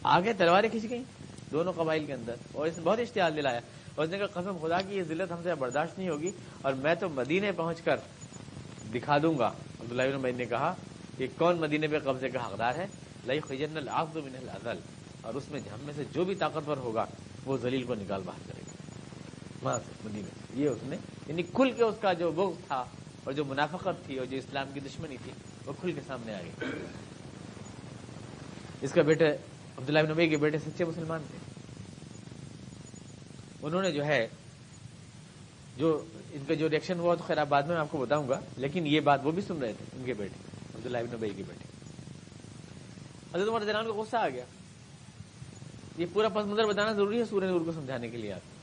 آگے تلواریں کھینچ گئی دونوں قبائل کے اندر اور اس نے بہت اشتہار دلایا۔ اس نے کہا، قسم خدا کی یہ ذلت ہم سے برداشت نہیں ہوگی اور میں تو مدینے پہنچ کر دکھا دوں گا. عبداللہ بن نے کہا کہ کون مدینے پہ قبضے کا حقدار ہے؟ لئی خجن العقد من الازل اور اس میں ہم میں سے جو بھی طاقتور ہوگا، وہ ذلیل کو نکال باہر کرے گا۔ وہاں سے مدینے یہ اس نے یعنی کھل کے اس کا جو بغض تھا اور جو منافقت تھی اور جو اسلام کی دشمنی تھی، وہ کھل کے سامنے آ گئی۔ اس کا بیٹے، عبداللہ بن نبی کے بیٹے سچے مسلمان تھے۔ انہوں نے جو ہے، جو ان کا جو ریئیکشن ہوا تو خیر بعد میں آپ کو بتاؤں گا، لیکن یہ بات وہ بھی سن رہے تھے، ان کے بیٹے، عبداللہ ابن نبی کے بیٹے۔ حضرت عمر جنان کو غصہ آ گیا۔ یہ پورا پس منظر بتانا ضروری ہے سورہ نور کو سمجھانے کے لیے آپ۔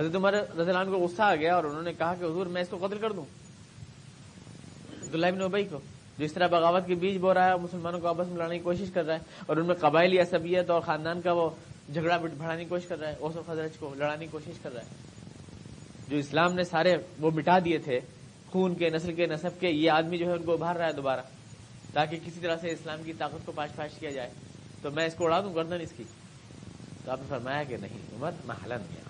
حضرت عمر رضان کو غصہ آ گیا اور انہوں نے کہا کہ حضور میں اس کو قتل کر دوں۔ عبداللہ ابن نبی کو، جو اس طرح بغاوت کے بیچ بو رہا ہے مسلمانوں کو آپس میں لڑنے کی کوشش کر رہا ہے اور ان میں قبائلی عصبیت اور خاندان کا وہ جھگڑا بڑھانے کی کوشش کر رہا ہے، اوس و خزرج کو لڑانے کی کوشش کر رہا ہے۔ جو اسلام نے سارے وہ مٹا دیے تھے، خون کے، نسل کے نصب کے، یہ آدمی جو ہے ان کو ابھار رہا ہے دوبارہ، تاکہ کسی طرح سے اسلام کی طاقت کو پاش پاش کیا جائے۔ تو میں اس کو اڑا دوں گردن اس کی؟ تو آپ نے فرمایا کہ نہیں، عمر میں حلن گیا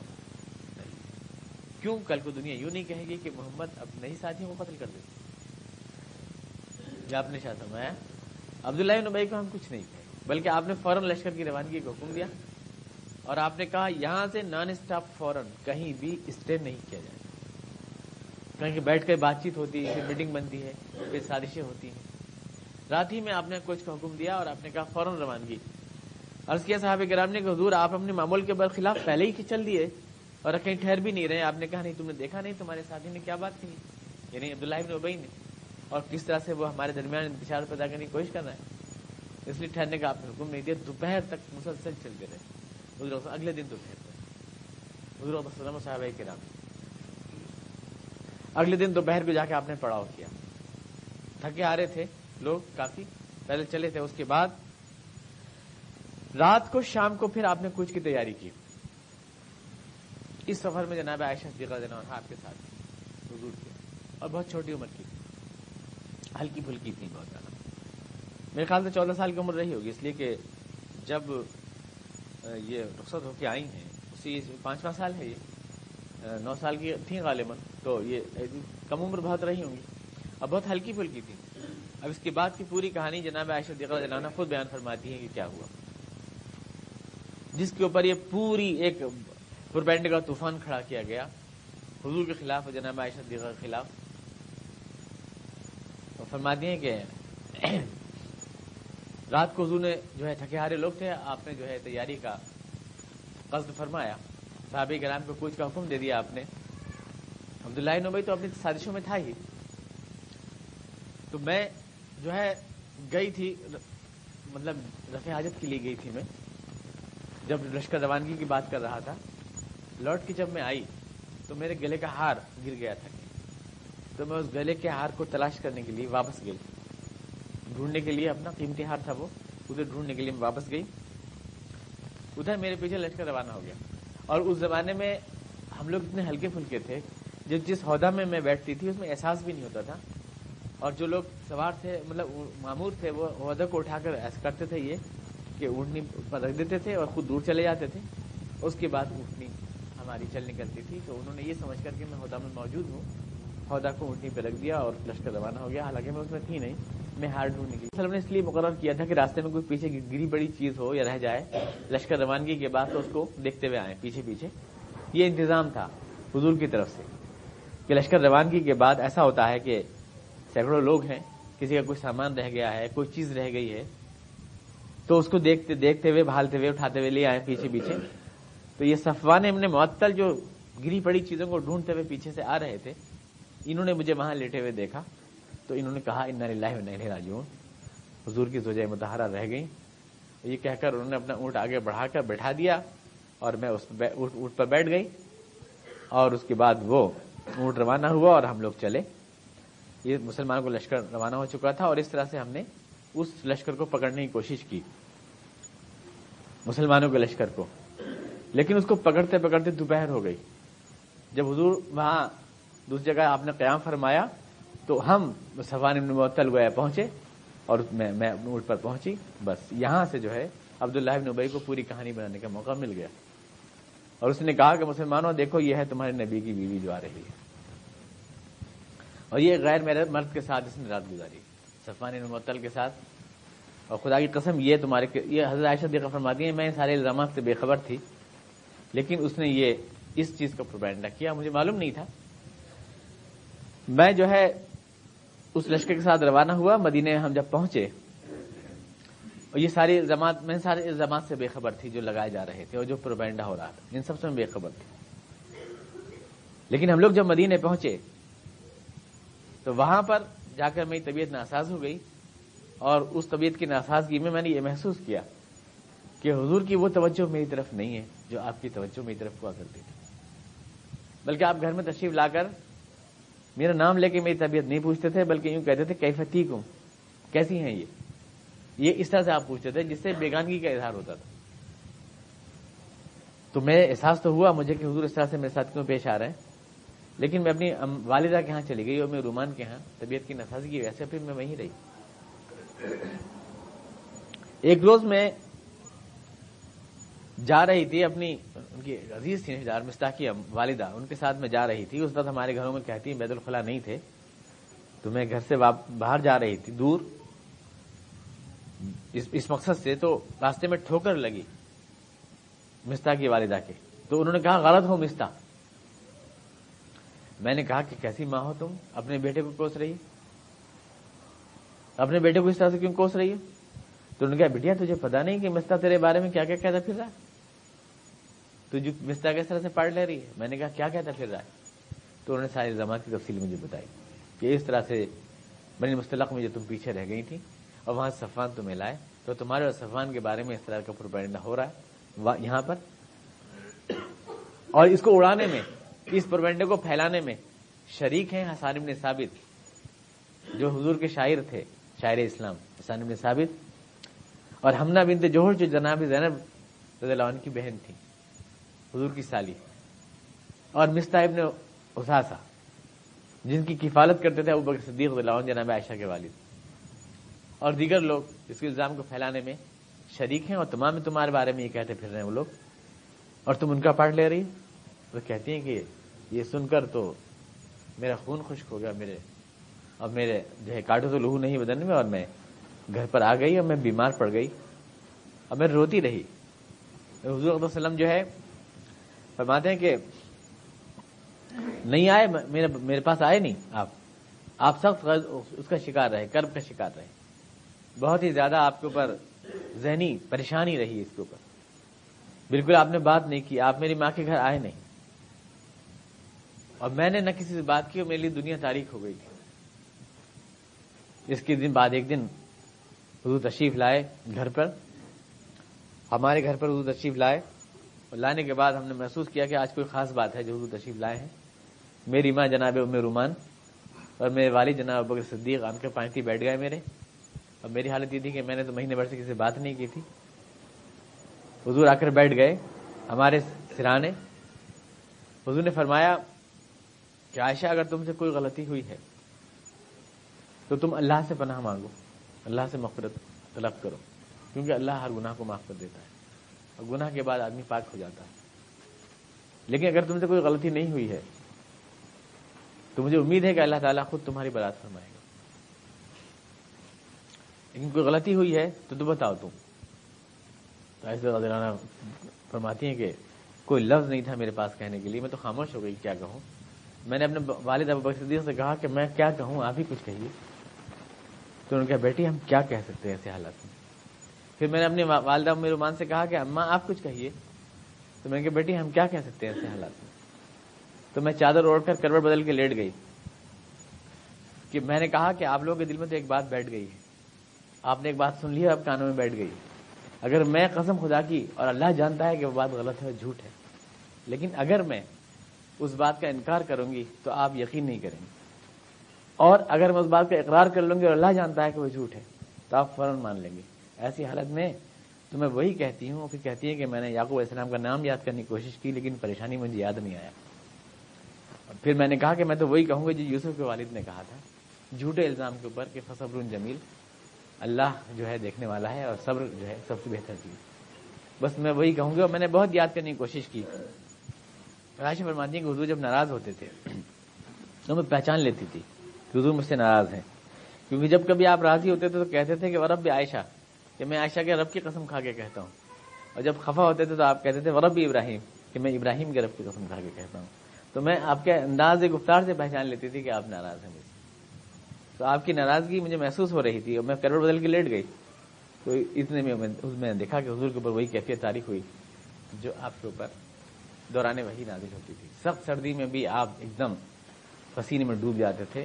کیوں کل کو دنیا یوں نہیں کہے گی کہ محمد اپنے ہی ساتھیوں کو قتل کر دیتے آپ نے شاہ فرمایا، عبداللہ نبئی کو ہم کچھ نہیں کہے، بلکہ آپ نے فوراً لشکر کی روانگی کا حکم دیا۔ اور آپ نے کہا یہاں سے نان اسٹاپ فوراً کہیں بھی اسٹے نہیں کیا جائے۔ کہیں بیٹھ کر بات چیت ہوتی ہے میٹنگ بنتی ہے، پھر سازشیں ہوتی ہیں۔ رات ہی میں آپ نے کچھ کا حکم دیا اور آپ نے کہا فوراً روانگی۔ عرض کیا صاحب کرام نے کہ حضور آپ اپنے معمول کے برخلاف پہلے ہی چل دیے اور کہیں ٹھہر بھی نہیں رہے۔ آپ نے کہا نہیں، تم نے دیکھا نہیں، تمہارے ساتھی نے کیا بات کی یعنی عبداللہ ابن ابئی نے۔ اور کس طرح سے وہ ہمارے درمیان انتشار پیدا کرنے کی کوشش کر رہے ہیں اس لیے ٹھہرنے کا آپ نے حکم نہیں دیا۔ دوپہر تک مسلسل چلتے رہے۔ اگلے دن دوپہر تک حضور وسلم صاحب کے اگلے دن دوپہر کو جا کے آپ نے پڑاؤ کیا۔ تھکے آ رہے تھے لوگ کافی، پہلے چلے تھے، اس کے بعد رات کو شام کو پھر آپ نے کچھ کی تیاری کی۔ اس سفر میں جناب عائشہ دیکھا دینا آپ کے ساتھ حضور کے۔ اور بہت چھوٹی عمر کی ہلکی پھلکی تھی بہت زیادہ۔ میرے خیال سے چودہ سال کی عمر رہی ہوگی، اس لیے کہ جب یہ رخصت ہو کے آئی ہیں۔ اسی پانچواں سال ہے یہ۔ نو سال کی تھیں غالباً، تو یہ کم عمر بہت رہی ہوں گی۔ اب بہت ہلکی پھلکی تھی اب اس کے بعد کی پوری کہانی جناب عائشہ دیکھا جنانا خود بیان فرماتی ہے کہ کیا ہوا۔ جس کے اوپر یہ پوری ایک پربینڈ کا طوفان کھڑا کیا گیا۔ حضور کے خلاف جناب عائشہ دیگر کے خلاف۔ فرماتی ہیں کہ رات کو حضور نے جو ہے تھکے ہارے لوگ تھے، آپ نے جو ہے تیاری کا قصد فرمایا۔ صحابی کرام کو کچھ کا حکم دے دیا آپ نے۔ عبداللہ نبئی تو اپنی سازشوں میں تھا ہی۔ تو میں جو ہے گئی تھی مطلب رفع حاجت کے لیے گئی تھی میں۔ جب لشکر روانگی کی بات کر رہا تھا، لوٹ کے جب میں آئی، تو میرے گلے کا ہار گر گیا تھا۔ تو میں اس گلے کے ہار کو تلاش کرنے کے لیے واپس گئی۔ ڈھونڈنے کے لیے اپنا قیمتی ہار تھا وہ، ادھر ڈھونڈنے کے لیے میں واپس گئی ادھر میرے پیچھے لشکر روانہ ہو گیا۔ اور اس زمانے میں ہم لوگ اتنے ہلکے پھلکے تھے جس جس عہدہ میں میں بیٹھتی تھی، اس میں احساس بھی نہیں ہوتا تھا۔ اور جو لوگ سوار تھے مطلب معمور تھے، وہ عہدہ کو اٹھا کر ایسا کرتے تھے یہ کہ اونٹنی پر رکھ دیتے تھے اور خود دور چلے جاتے تھے۔ اس کے بعد اونٹنی ہماری چل نکلتی تھی۔ تو انہوں نے یہ سمجھ کر کے میں عہدہ میں موجود ہوں۔ عہدہ کو اونٹنی پہ رکھ دیا اور لشکر روانہ ہو گیا۔ حالانکہ میں اس میں تھی نہیں۔ میں ہار ڈھونڈنے کی سر نے اس لیے مقرر کیا تھا کہ راستے میں کوئی پیچھے گری بڑی چیز ہو یا رہ جائے، لشکر روانگی کے بعد تو اس کو دیکھتے ہوئے آئے، پیچھے پیچھے۔ یہ انتظام تھا حضور کی طرف سے کہ لشکر روانگی کے بعد ایسا ہوتا ہے کہ سینکڑوں لوگ ہیں، کسی کا کوئی سامان رہ گیا ہے، کوئی چیز رہ گئی ہے، تو اس کو دیکھتے دیکھتے ہوئے بھالتے ہوئے، اٹھاتے ہوئے لے آئے پیچھے پیچھے۔ تو یہ صفوان نے معطل جو گری پڑی چیزوں کو ڈھونڈتے ہوئے پیچھے سے آ رہے تھے، انہوں نے مجھے وہاں لیٹے ہوئے دیکھا۔ تو انہوں نے کہا ان لاہ نہیں حضور کی زوجہ متحرہ رہ گئی یہ کہہ کر انہوں نے اپنا اونٹ آگے بڑھا کر بیٹھا دیا اور میں اس اونٹ پر بیٹھ گئی اور اس کے بعد وہ اونٹ روانہ ہوا اور ہم لوگ چلے۔ یہ مسلمانوں کو لشکر روانہ ہو چکا تھا اور اس طرح سے ہم نے اس لشکر کو پکڑنے کی کوشش کی۔ مسلمانوں کے لشکر کو۔ لیکن اس کو پکڑتے پکڑتے دوپہر ہو گئی۔ جب حضور وہاں دوسری جگہ آپ نے قیام فرمایا تو ہم سفان معطل گویا پہنچے اور میں میں اونٹ پر پہنچی، بس یہاں سے جو ہے عبداللہ ابن ابئی کو پوری کہانی بنانے کا موقع مل گیا۔ اور اس نے کہا کہ مسلمانوں، دیکھو یہ ہے تمہارے نبی کی بیوی جو آ رہی ہے۔ اور یہ غیر میرے مرد کے ساتھ اس نے رات گزاری سفان معطل کے ساتھ۔ اور خدا کی قسم یہ تمہارے یہ حضرت عائشہ دیکھا فرماتی ہیں، میں سارے الزامات سے بے خبر تھی، لیکن اس نے یہ اس چیز کا پروپینڈا کیا، مجھے معلوم نہیں تھا۔ میں جو ہے اس لشکر کے ساتھ روانہ ہوا مدینے ہم جب پہنچے، اور یہ ساری الزامات، میں سارے الزامات سے بے خبر تھی جو لگائے جا رہے تھے اور جو پروپینڈا ہو رہا تھا، ان سب سے میں بے خبر تھی۔ لیکن ہم لوگ جب مدینے پہنچے، تو وہاں پر جا کر میری طبیعت ناساز ہو گئی، اور اس طبیعت کی ناسازگی میں میں نے یہ محسوس کیا کہ حضور کی وہ توجہ میری طرف نہیں ہے جو آپ کی توجہ میری طرف ہوا کرتی تھی۔ بلکہ آپ گھر میں تشریف لا کر میرا نام لے کے میری طبیعت نہیں پوچھتے تھے، بلکہ یوں کہتے تھے کیفتی کو کیسی ہیں یہ؟ یہ اس طرح سے آپ پوچھتے تھے، جس سے بیگانگی کا اظہار ہوتا تھا۔ تو میں احساس تو ہوا مجھے کہ حضور اس طرح سے میرے ساتھ کیوں پیش آ رہے ہیں؟ لیکن میں اپنی والدہ کے ہاں چلی گئی اور میں رومان کے ہاں طبیعت کی نسازگی ویسے پھر میں وہیں رہی۔ ایک روز میں جا رہی تھی اپنی، ان کی عزیز تھی مستاقی والدہ، ان کے ساتھ میں جا رہی تھی۔ اس وقت ہمارے گھروں میں کہتی ہیں بید الخلا نہیں تھے۔ تو میں گھر سے باہر جا رہی تھی، دور۔ اس مقصد سے تو راستے میں ٹھوکر لگی مستا کی والدہ کے۔ تو انہوں نے کہا، غلط ہو مستا میں نے کہا کہ کیسی ماں ہو تم؟ اپنے بیٹے کو کوس رہی اپنے بیٹے کو اس طرح سے کیوں کوس رہی ہے؟ تو انہوں نے کہا، بیٹیا، تجھے پتا نہیں کہ مستا تیرے بارے میں کیا کیا کہتا پھر رہا تو جو مستا کس طرح سے پڑھ لے رہی ہے۔ میں نے کہا، کیا کہتا پھر رہا ہے تو انہوں نے ساری زماعت کی تفصیل مجھے بتائی کہ اس طرح سے بنی مستلق میں جو تم پیچھے رہ گئی تھی اور وہاں صفان تمہیں لائے، تو تمہارے اور صفان کے بارے میں اس طرح کا پروپیگنڈا ہو رہا ہے یہاں پر۔ اور اس کو اڑانے میں، اس پروپیگنڈے کو پھیلانے میں شریک ہیں حسان ابن ثابت، جو حضور کے شاعر تھے، شاعر اسلام، حسان ابن ثابت۔ اور ہمنا بنت جوہر، جو جناب زینب رضی اللہ عنہ کی بہن تھی۔ حضور کی سالی اور مستا ابن اساسا جن کی کفالت کرتے تھے ابو بکر صدیق رضی جناب عائشہ کے والد۔ اور دیگر لوگ اس کے الزام کو پھیلانے میں شریک ہیں اور تمام تمہارے بارے میں یہ کہتے پھر رہے ہیں وہ لوگ۔ اور تم ان کا پارٹ لے رہی وہ کہتی ہیں کہ یہ سن کر تو میرا خون خشک ہو گیا، میرے اور میرے جو ہے کاٹو تو لہو نہیں بدن میں، اور میں گھر پر آ گئی اور میں بیمار پڑ گئی۔ اور میں روتی رہی۔ حضور وسلم جو ہے فرماتے ہیں کہ نہیں آئے میرے پاس آئے نہیں آپ۔ آپ سخت اس کا شکار رہے، کرب کا شکار رہے۔ بہت ہی زیادہ آپ کے اوپر ذہنی پریشانی رہی اس کے اوپر۔ بالکل آپ نے بات نہیں کی، آپ میری ماں کے گھر آئے نہیں۔ اور میں نے نہ کسی سے بات کی اور میرے لیے دنیا تاریخ ہو گئی۔ تھی اس کے دن بعد ایک دن حضور تشریف لائے گھر پر۔ ہمارے گھر پر حضور تشریف لائے۔ اور لانے کے بعد ہم نے محسوس کیا کہ آج کوئی خاص بات ہے جو حضور تشریف لائے ہیں۔ میری ماں جناب ام رومان اور میرے والد جناب بکر صدیق آم کے پانچ بیٹھ گئے میرے۔ اور میری حالت یہ تھی کہ میں نے تو مہینے بھر سے کسی سے بات نہیں کی تھی۔ حضور آ کر بیٹھ گئے ہمارے سرانے۔ حضور نے فرمایا کہ عائشہ، اگر تم سے کوئی غلطی ہوئی ہے تو تم اللہ سے پناہ مانگو، اللہ سے مفرت طلب کرو، کیونکہ اللہ ہر گناہ کو معاف کر دیتا ہے۔ اور گناہ کے بعد آدمی پاک ہو جاتا ہے۔ لیکن اگر تم سے کوئی غلطی نہیں ہوئی ہے، تو مجھے امید ہے کہ اللہ تعالیٰ خود تمہاری برات فرمائے گا۔ لیکن کوئی غلطی ہوئی ہے، تو تو بتاؤ تم۔ تو ایسے فرماتی ہیں کہ کوئی لفظ نہیں تھا میرے پاس کہنے کے لیے، میں تو خاموش ہو گئی، کیا کہوں؟ میں نے اپنے والد ابو بکر صدیق سے کہا کہ میں کیا کہوں؟ آپ ہی کچھ کہیے۔ تو انہوں نے کہا، بیٹی، ہم کیا کہہ سکتے ہیں ایسے حالات میں؟ پھر میں نے اپنے والدہ میرومان سے کہا کہ اماں، آپ کچھ کہیے۔ تو میں نے کہا، بیٹی، ہم کیا کہہ سکتے ہیں ایسے حالات میں؟ تو میں چادر اوڑھ کر کروٹ بدل کے لیٹ گئی۔ کہ میں نے کہا کہ آپ لوگوں کے دل میں تو ایک بات بیٹھ گئی ہے۔ آپ نے ایک بات سن لی اب کانوں میں بیٹھ گئی۔ اگر میں قسم خدا کی اور اللہ جانتا ہے کہ وہ بات غلط ہے جھوٹ ہے، لیکن اگر میں اس بات کا انکار کروں گی تو آپ یقین نہیں کریں گے۔ اور اگر میں اس بات کا اقرار کر لوں گی اور اللہ جانتا ہے کہ وہ جھوٹ ہے، تو آپ فوراً مان لیں گے۔ ایسی حالت میں تو میں وہی کہتی ہوں، پھر کہتی ہے کہ میں نے یعقوب علیہ السلام کا نام یاد کرنے کی کوشش کی، لیکن پریشانی مجھے یاد نہیں آیا۔ پھر میں نے کہا کہ میں تو وہی کہوں گا جو یوسف کے والد نے کہا تھا۔ جھوٹے الزام کے اوپر کہ فصبر جمیل، اللہ جو ہے دیکھنے والا ہے اور صبر جو ہے سب سے بہتر چیز۔ بس میں وہی کہوں گا اور میں نے بہت یاد کرنے کی کوشش کی۔ راشی فرماتی ہیں کہ حضور جب ناراض ہوتے تھے تو میں پہچان لیتی تھی کہ حضور مجھ سے ناراض ہیں۔ کیونکہ جب کبھی آپ راضی ہوتے تھے تو کہتے تھے کہ ورب بھی عائشہ کہ میں عائشہ کے رب کی قسم کھا کے کہتا ہوں۔ اور جب خفا ہوتے تھے تو آپ کہتے تھے ورب ابراہیم، کہ میں ابراہیم کے رب کی قسم کھا کے کہتا ہوں۔ تو میں آپ کے انداز گفتار سے پہچان لیتی تھی کہ آپ ناراض ہیں مجھ تو آپ کی ناراضگی مجھے محسوس ہو رہی تھی اور میں کروڑ بدل کے لیٹ گئی۔ تو اتنے میں اس میں دیکھا کہ حضور کے اوپر وہی کیفیت تاریخ ہوئی، جو آپ کے اوپر دورانے وہی نازل ہوتی تھی۔ سخت سردی میں بھی آپ ایک دم پسینے میں ڈوب جاتے تھے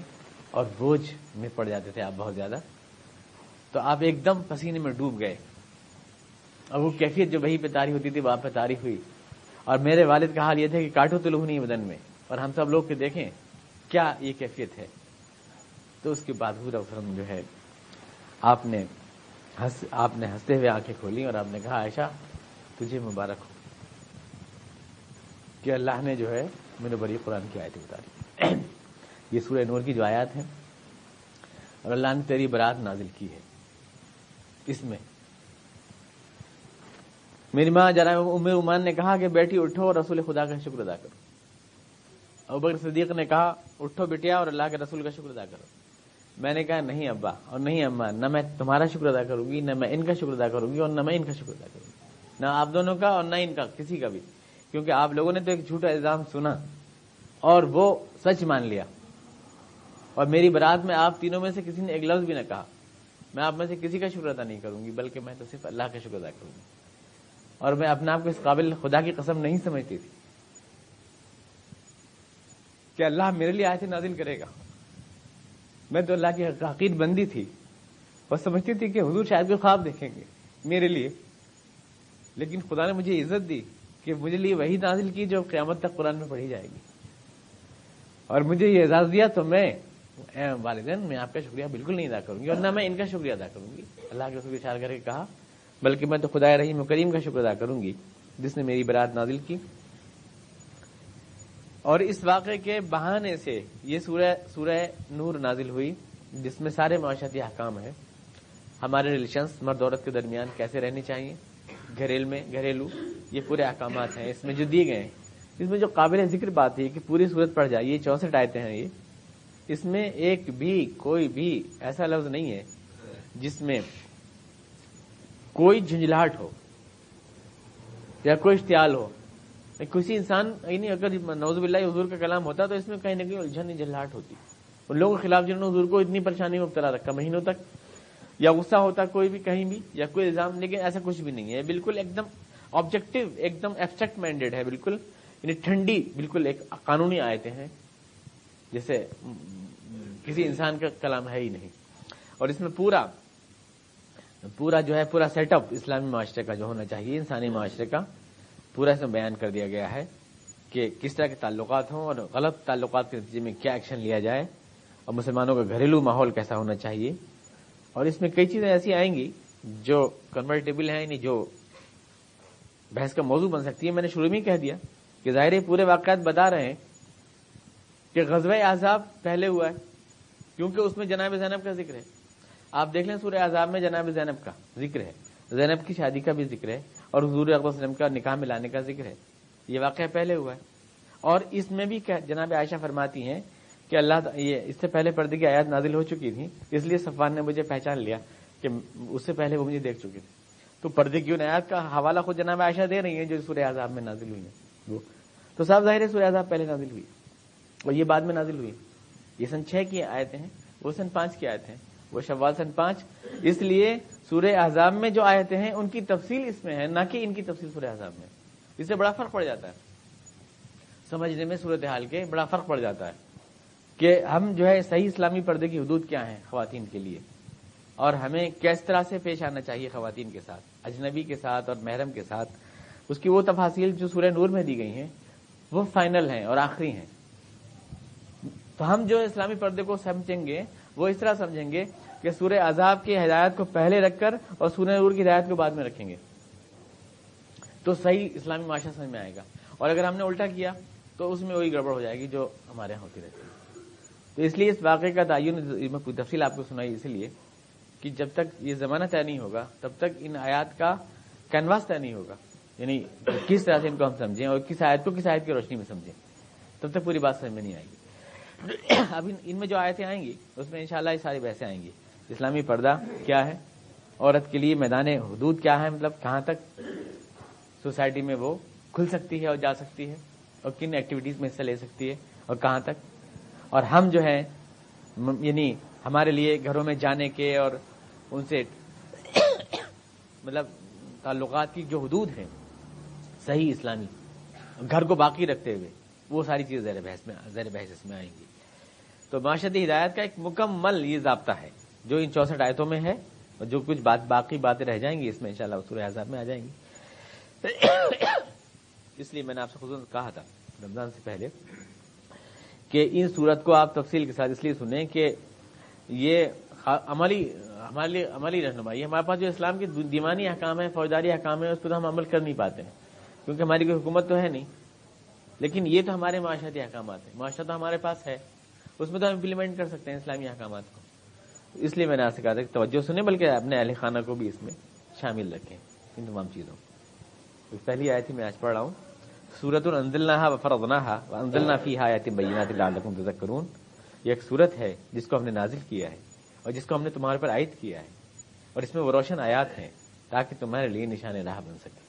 اور بوجھ میں پڑ جاتے تھے آپ بہت زیادہ۔ تو آپ ایک دم پسینے میں ڈوب گئے۔ اور وہ کیفیت جو وہی پہ تاریخ ہوتی تھی وہ آپ پہ تاریخ ہوئی۔ اور میرے والد کا حال یہ تھا کہ کاٹو تو لوگ نہیں بدن میں۔ اور ہم سب لوگ کے دیکھیں کیا یہ کیفیت ہے۔ تو اس کے بعد حضور جو ہے، آپ نے آپ نے ہنستے ہوئے آنکھیں کھولی اور آپ نے کہا، عائشہ، تجھے مبارک ہو۔ کہ اللہ نے جو ہے میرے بڑی قرآن کی آیتیں اتاری یہ سورہ نور کی جو آیات ہیں، اور اللہ نے تیری برات نازل کی ہے۔ اس میں۔ میری ماں جرا عمر عمان نے کہا کہ بیٹی اٹھو اور رسول خدا کا شکر ادا کرو۔ اور بکر صدیق نے کہا، اٹھو بیٹیا اور اللہ کے رسول کا شکر ادا کرو۔ میں نے کہا، نہیں ابا اور نہیں اما، نہ میں تمہارا شکر ادا کروں گی، نہ میں ان کا شکر ادا کروں گی اور نہ میں ان کا شکر ادا کروں گی۔ نہ آپ دونوں کا اور نہ ان کا، کسی کا بھی۔ کیونکہ آپ لوگوں نے تو ایک جھوٹا الزام سنا اور وہ سچ مان لیا۔ اور میری برات میں آپ تینوں میں سے کسی نے ایک لفظ بھی نہ کہا۔ میں آپ میں سے کسی کا شکر ادا نہیں کروں گی، بلکہ میں تو صرف اللہ کا شکر ادا کروں گی۔ اور میں اپنے آپ کو اس قابل خدا کی قسم نہیں سمجھتی تھی کہ اللہ میرے لیے آئے نازل کرے گا۔ میں تو اللہ کی حقیق بندی تھی اور سمجھتی تھی کہ حضور شاید کوئی خواب دیکھیں گے میرے لیے۔ لیکن خدا نے مجھے عزت دی کہ مجھے لیے وہی نازل کی جو قیامت تک قرآن میں پڑھی جائے گی۔ اور مجھے یہ اعزاز دیا تو میں والدین، میں آپ کا شکریہ بالکل نہیں ادا کروں گی اور نہ میں ان کا شکریہ ادا کروں گی۔ اللہ کے شکریہ اشار کر کے کہا، بلکہ میں تو خدا رحیم کریم کا شکر ادا کروں گی، جس نے میری برات نازل کی۔ اور اس واقعے کے بہانے سے یہ سورہ سورہ نور نازل ہوئی، جس میں سارے معاشرتی احکام ہیں۔ ہمارے ریلیشنس مرد عورت کے درمیان کیسے رہنی چاہیے گھریل میں، گھریلو، یہ پورے احکامات ہیں۔ اس میں جو دیے گئے ہیں، اس میں جو قابل ذکر بات ہے کہ پوری صورت پڑ جائے یہ چونسٹھ آیتیں ہیں یہ۔ اس میں ایک بھی کوئی بھی ایسا لفظ نہیں ہے جس میں کوئی جھنجھلاہٹ ہو یا کوئی اشتعال ہو۔ کسی انسان یعنی اگر نوز باللہ حضور کا کلام ہوتا تو اس میں کہیں نہ کہیں الجھن جھلاہٹ ہوتی۔ ان لوگوں کے خلاف جنہوں نے حضور کو اتنی پریشانی میں مبتلا رکھا، مہینوں تک، یا غصہ ہوتا کوئی بھی کہیں بھی، یا کوئی الزام، لیکن ایسا کچھ بھی نہیں ہے۔ بالکل ایک دم آبجیکٹو ایک دم ایبسٹریکٹ مائنڈیڈ ہے، بالکل یعنی ٹھنڈی، بالکل ایک قانونی آیتیں ہیں۔ جیسے کسی انسان کا کلام ہے ہی نہیں۔ اور اس میں پورا پورا جو ہے، پورا سیٹ اپ اسلامی معاشرے کا جو ہونا چاہیے، انسانی معاشرے کا، پورا اس میں بیان کر دیا گیا ہے کہ کس طرح کے تعلقات ہوں اور غلط تعلقات کے نتیجے میں کیا ایکشن لیا جائے اور مسلمانوں کا گھریلو ماحول کیسا ہونا چاہیے۔ اور اس میں کئی چیزیں ایسی آئیں گی جو کنورٹیبل ہیں یعنی جو بحث کا موضوع بن سکتی ہے۔ میں نے شروع میں کہہ دیا کہ ظاہر پورے واقعات بتا رہے ہیں کہ غزوہ عذاب پہلے ہوا ہے، کیونکہ اس میں جناب زینب کا ذکر ہے۔ آپ دیکھ لیں سورہ عذاب میں جناب زینب کا ذکر ہے۔ زینب کی شادی کا بھی ذکر ہے اور حضور وسلم کا نکاح ملانے کا ذکر ہے۔ یہ واقعہ پہلے ہوا ہے۔ اور اس میں بھی جناب عائشہ فرماتی ہیں کہ اللہ یہ اس سے پہلے پردے کی آیات نازل ہو چکی تھی اس لیے صفان نے مجھے پہچان لیا کہ اس سے پہلے وہ مجھے دیکھ چکے تھے۔ تو پردے کی آیات کا حوالہ خود جناب عائشہ دے رہی ہیں جو سورہ عذاب میں نازل ہوئی ہیں۔ وہ تو صاحب ظاہر سورہ عذاب پہلے نازل ہوئی۔ اور یہ بعد میں نازل ہوئی۔ یہ سن چھ کی آیتیں ہیں، وہ سن پانچ کی آیتیں ہیں۔ وہ شوال سن پانچ۔ اس لیے سورہ احزاب میں جو آیتیں ہیں، ان کی تفصیل اس میں ہے، نہ کہ ان کی تفصیل سورہ احزاب میں۔ اس سے بڑا فرق پڑ جاتا ہے۔ سمجھنے میں صورت حال کے بڑا فرق پڑ جاتا ہے کہ ہم جو ہے صحیح اسلامی پردے کی حدود کیا ہیں خواتین کے لیے؟ اور ہمیں کس طرح سے پیش آنا چاہیے خواتین کے ساتھ، اجنبی کے ساتھ اور محرم کے ساتھ۔ اس کی وہ تفاصیل جو سورہ نور میں دی گئی ہیں، وہ فائنل ہیں اور آخری ہیں۔ تو ہم جو اسلامی پردے کو سمجھیں گے، وہ اس طرح سمجھیں گے کہ سورہ عذاب کی ہدایت کو پہلے رکھ کر اور سورہ نور کی ہدایت کو بعد میں رکھیں گے۔ تو صحیح اسلامی معاشرہ سمجھ میں آئے گا۔ اور اگر ہم نے الٹا کیا، تو اس میں وہی گڑبڑ ہو جائے گی جو ہمارے یہاں ہوتی رہتی ہے۔ تو اس لیے اس واقعے کا تعین میں کوئی تفصیل آپ کو سنائی اسی لیے کہ جب تک یہ زمانہ طے نہیں ہوگا، تب تک ان آیات کا کینواس طے نہیں ہوگا۔ یعنی کس طرح سے ان کو ہم سمجھیں اور کس آیت کو کس آیت کی روشنی میں سمجھیں، تب تک پوری بات سمجھ میں نہیں آئے گی۔ (coughs) اب ان میں جو آیتیں آئیں گی، اس میں انشاءاللہ یہ ساری بحثیں آئیں گی۔ اسلامی پردہ کیا ہے؟ عورت کے لیے میدان حدود کیا ہے؟ مطلب کہاں تک سوسائٹی میں وہ کھل سکتی ہے اور جا سکتی ہے؟ اور کن ایکٹیویٹیز میں حصہ لے سکتی ہے؟ اور کہاں تک؟ اور ہم جو ہے یعنی ہمارے لیے گھروں میں جانے کے اور ان سے (coughs) مطلب تعلقات کی جو حدود ہیں، صحیح اسلامی، گھر کو باقی رکھتے ہوئے وہ ساری چیزیں زیر بحث میں زیر بحث اس میں آئیں گی۔ تو معاشرتی ہدایت کا ایک مکمل یہ ضابطہ ہے، جو ان چونسٹھ آیتوں میں ہے اور جو کچھ بات باقی باتیں رہ جائیں گی، اس میں انشاءاللہ شاء اللہ میں آ جائیں گی۔ (coughs) اس لیے میں نے آپ سے خود کہا تھا رمضان سے پہلے کہ ان صورت کو آپ تفصیل کے ساتھ اس لیے سنیں کہ یہ عملی ہمارے لیے عملی رہنمائی ہمارے پاس جو اسلام کی دیوانی احکام ہے فوجداری احکام ہے اس پہ تو ہم عمل کر نہیں پاتے ہیں، کیونکہ ہماری کوئی حکومت تو ہے نہیں۔ لیکن یہ تو ہمارے معاشرتی احکامات ہیں۔ معاشرہ تو ہمارے پاس ہے۔ اس میں تو ہم امپلیمنٹ کر سکتے ہیں اسلامی احکامات کو۔ اس لیے میں نے آپ سے کہا تھا کہ توجہ سنیں، بلکہ اپنے اہل خانہ کو بھی اس میں شامل رکھیں۔ ان تمام چیزوں پہلی آئی تھی میں آج پڑھ رہا ہوں۔ سورت الدلنا فرضنا اندلنا فی حایات بینات لعلکم تذکرون۔ یہ ایک صورت ہے جس کو ہم نے نازل کیا ہے اور جس کو ہم نے تمہارے پر عائد کیا ہے۔ اور اس میں وہ روشن آیات ہیں تاکہ تمہارے لیے نشان راہ بن سکے۔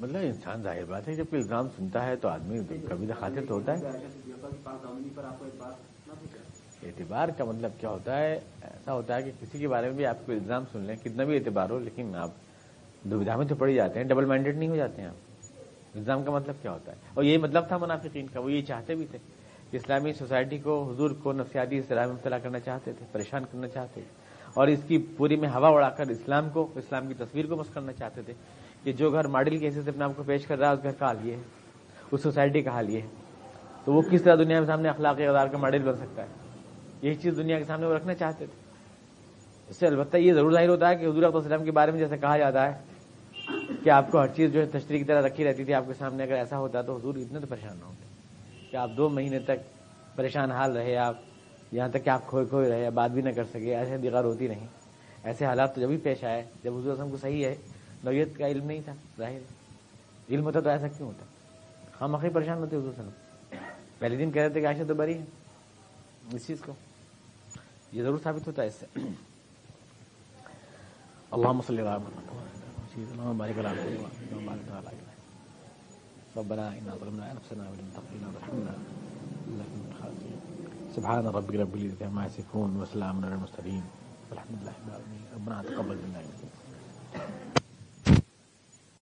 مطلب انسان ظاہر بات ہے، جب کوئی الزام سنتا ہے تو آدمی کبھی تو خاطر تو ہوتا ہے۔ اعتبار کا مطلب کیا ہوتا ہے؟ ایسا ہوتا ہے کہ کسی کے بارے میں بھی آپ کو الزام سن لیں، کتنا بھی اعتبار ہو، لیکن آپ دودھا میں تو پڑی جاتے ہیں ڈبل مائنڈیڈ نہیں ہو جاتے ہیں آپ۔ الزام کا مطلب کیا ہوتا ہے؟ اور یہی مطلب تھا منافقین کا، وہ یہ چاہتے بھی تھے کہ اسلامی سوسائٹی کو، حضور کو نفسیاتی اصطلاح میں مبتلا کرنا چاہتے تھے، پریشان کرنا چاہتے تھے۔ اور اس کی پوری میں ہوا اڑا کر اسلام کو، اسلام کی تصویر کو مس کرنا چاہتے تھے۔ کہ جو گھر ماڈل کے حصے اپنے آپ کو پیش کر رہا ہے، اس گھر کا حال یہ ہے، اس سوسائٹی کا حال یہ ہے۔ تو وہ کس طرح دنیا کے سامنے اخلاقی اقدار کا ماڈل بن سکتا ہے؟ یہی چیز دنیا کے سامنے وہ رکھنا چاہتے تھے۔ اس سے البتہ یہ ضرور ظاہر ہوتا ہے کہ حضور وسلم کے بارے میں جیسے کہا جاتا ہے کہ آپ کو ہر چیز جو ہے تشریح کی طرح رکھی رہتی تھی، آپ کے سامنے اگر ایسا ہوتا تو حضور اتنے تو پریشان نہ ہوتے۔ کہ آپ دو مہینے تک پریشان حال رہے، آپ یہاں تک کہ آپ کھوئے کھوئے رہے، بات بھی نہ کر سکے، ایسے دیگر ہوتی نہیں ایسے حالات تو جب بھی پیش آئے، جب حضور وسلم کو صحیح ہے نوعیت کا علم نہیں تھا؟ ظاہر علم ہوتا تو ایسا کیوں ہوتا؟ ہم آخری پریشان ہوتے حضور وسلم۔ پہلے دن کہہ رہے تھے کہ عائشہ تو بری ہے۔ اس چیز کو۔ یہ ضرور ثابت ہوتا ہے اس سے۔ اللہ مسلم ربنا إنا ظلمنا أنفسنا وإن تغفر لنا وترحمنا۔ لنكن من الخاسرين سبحان ربك رب العزة عما يصفون وسلام على المرسلين والحمد لله رب العالمين ربنا تقبل منا۔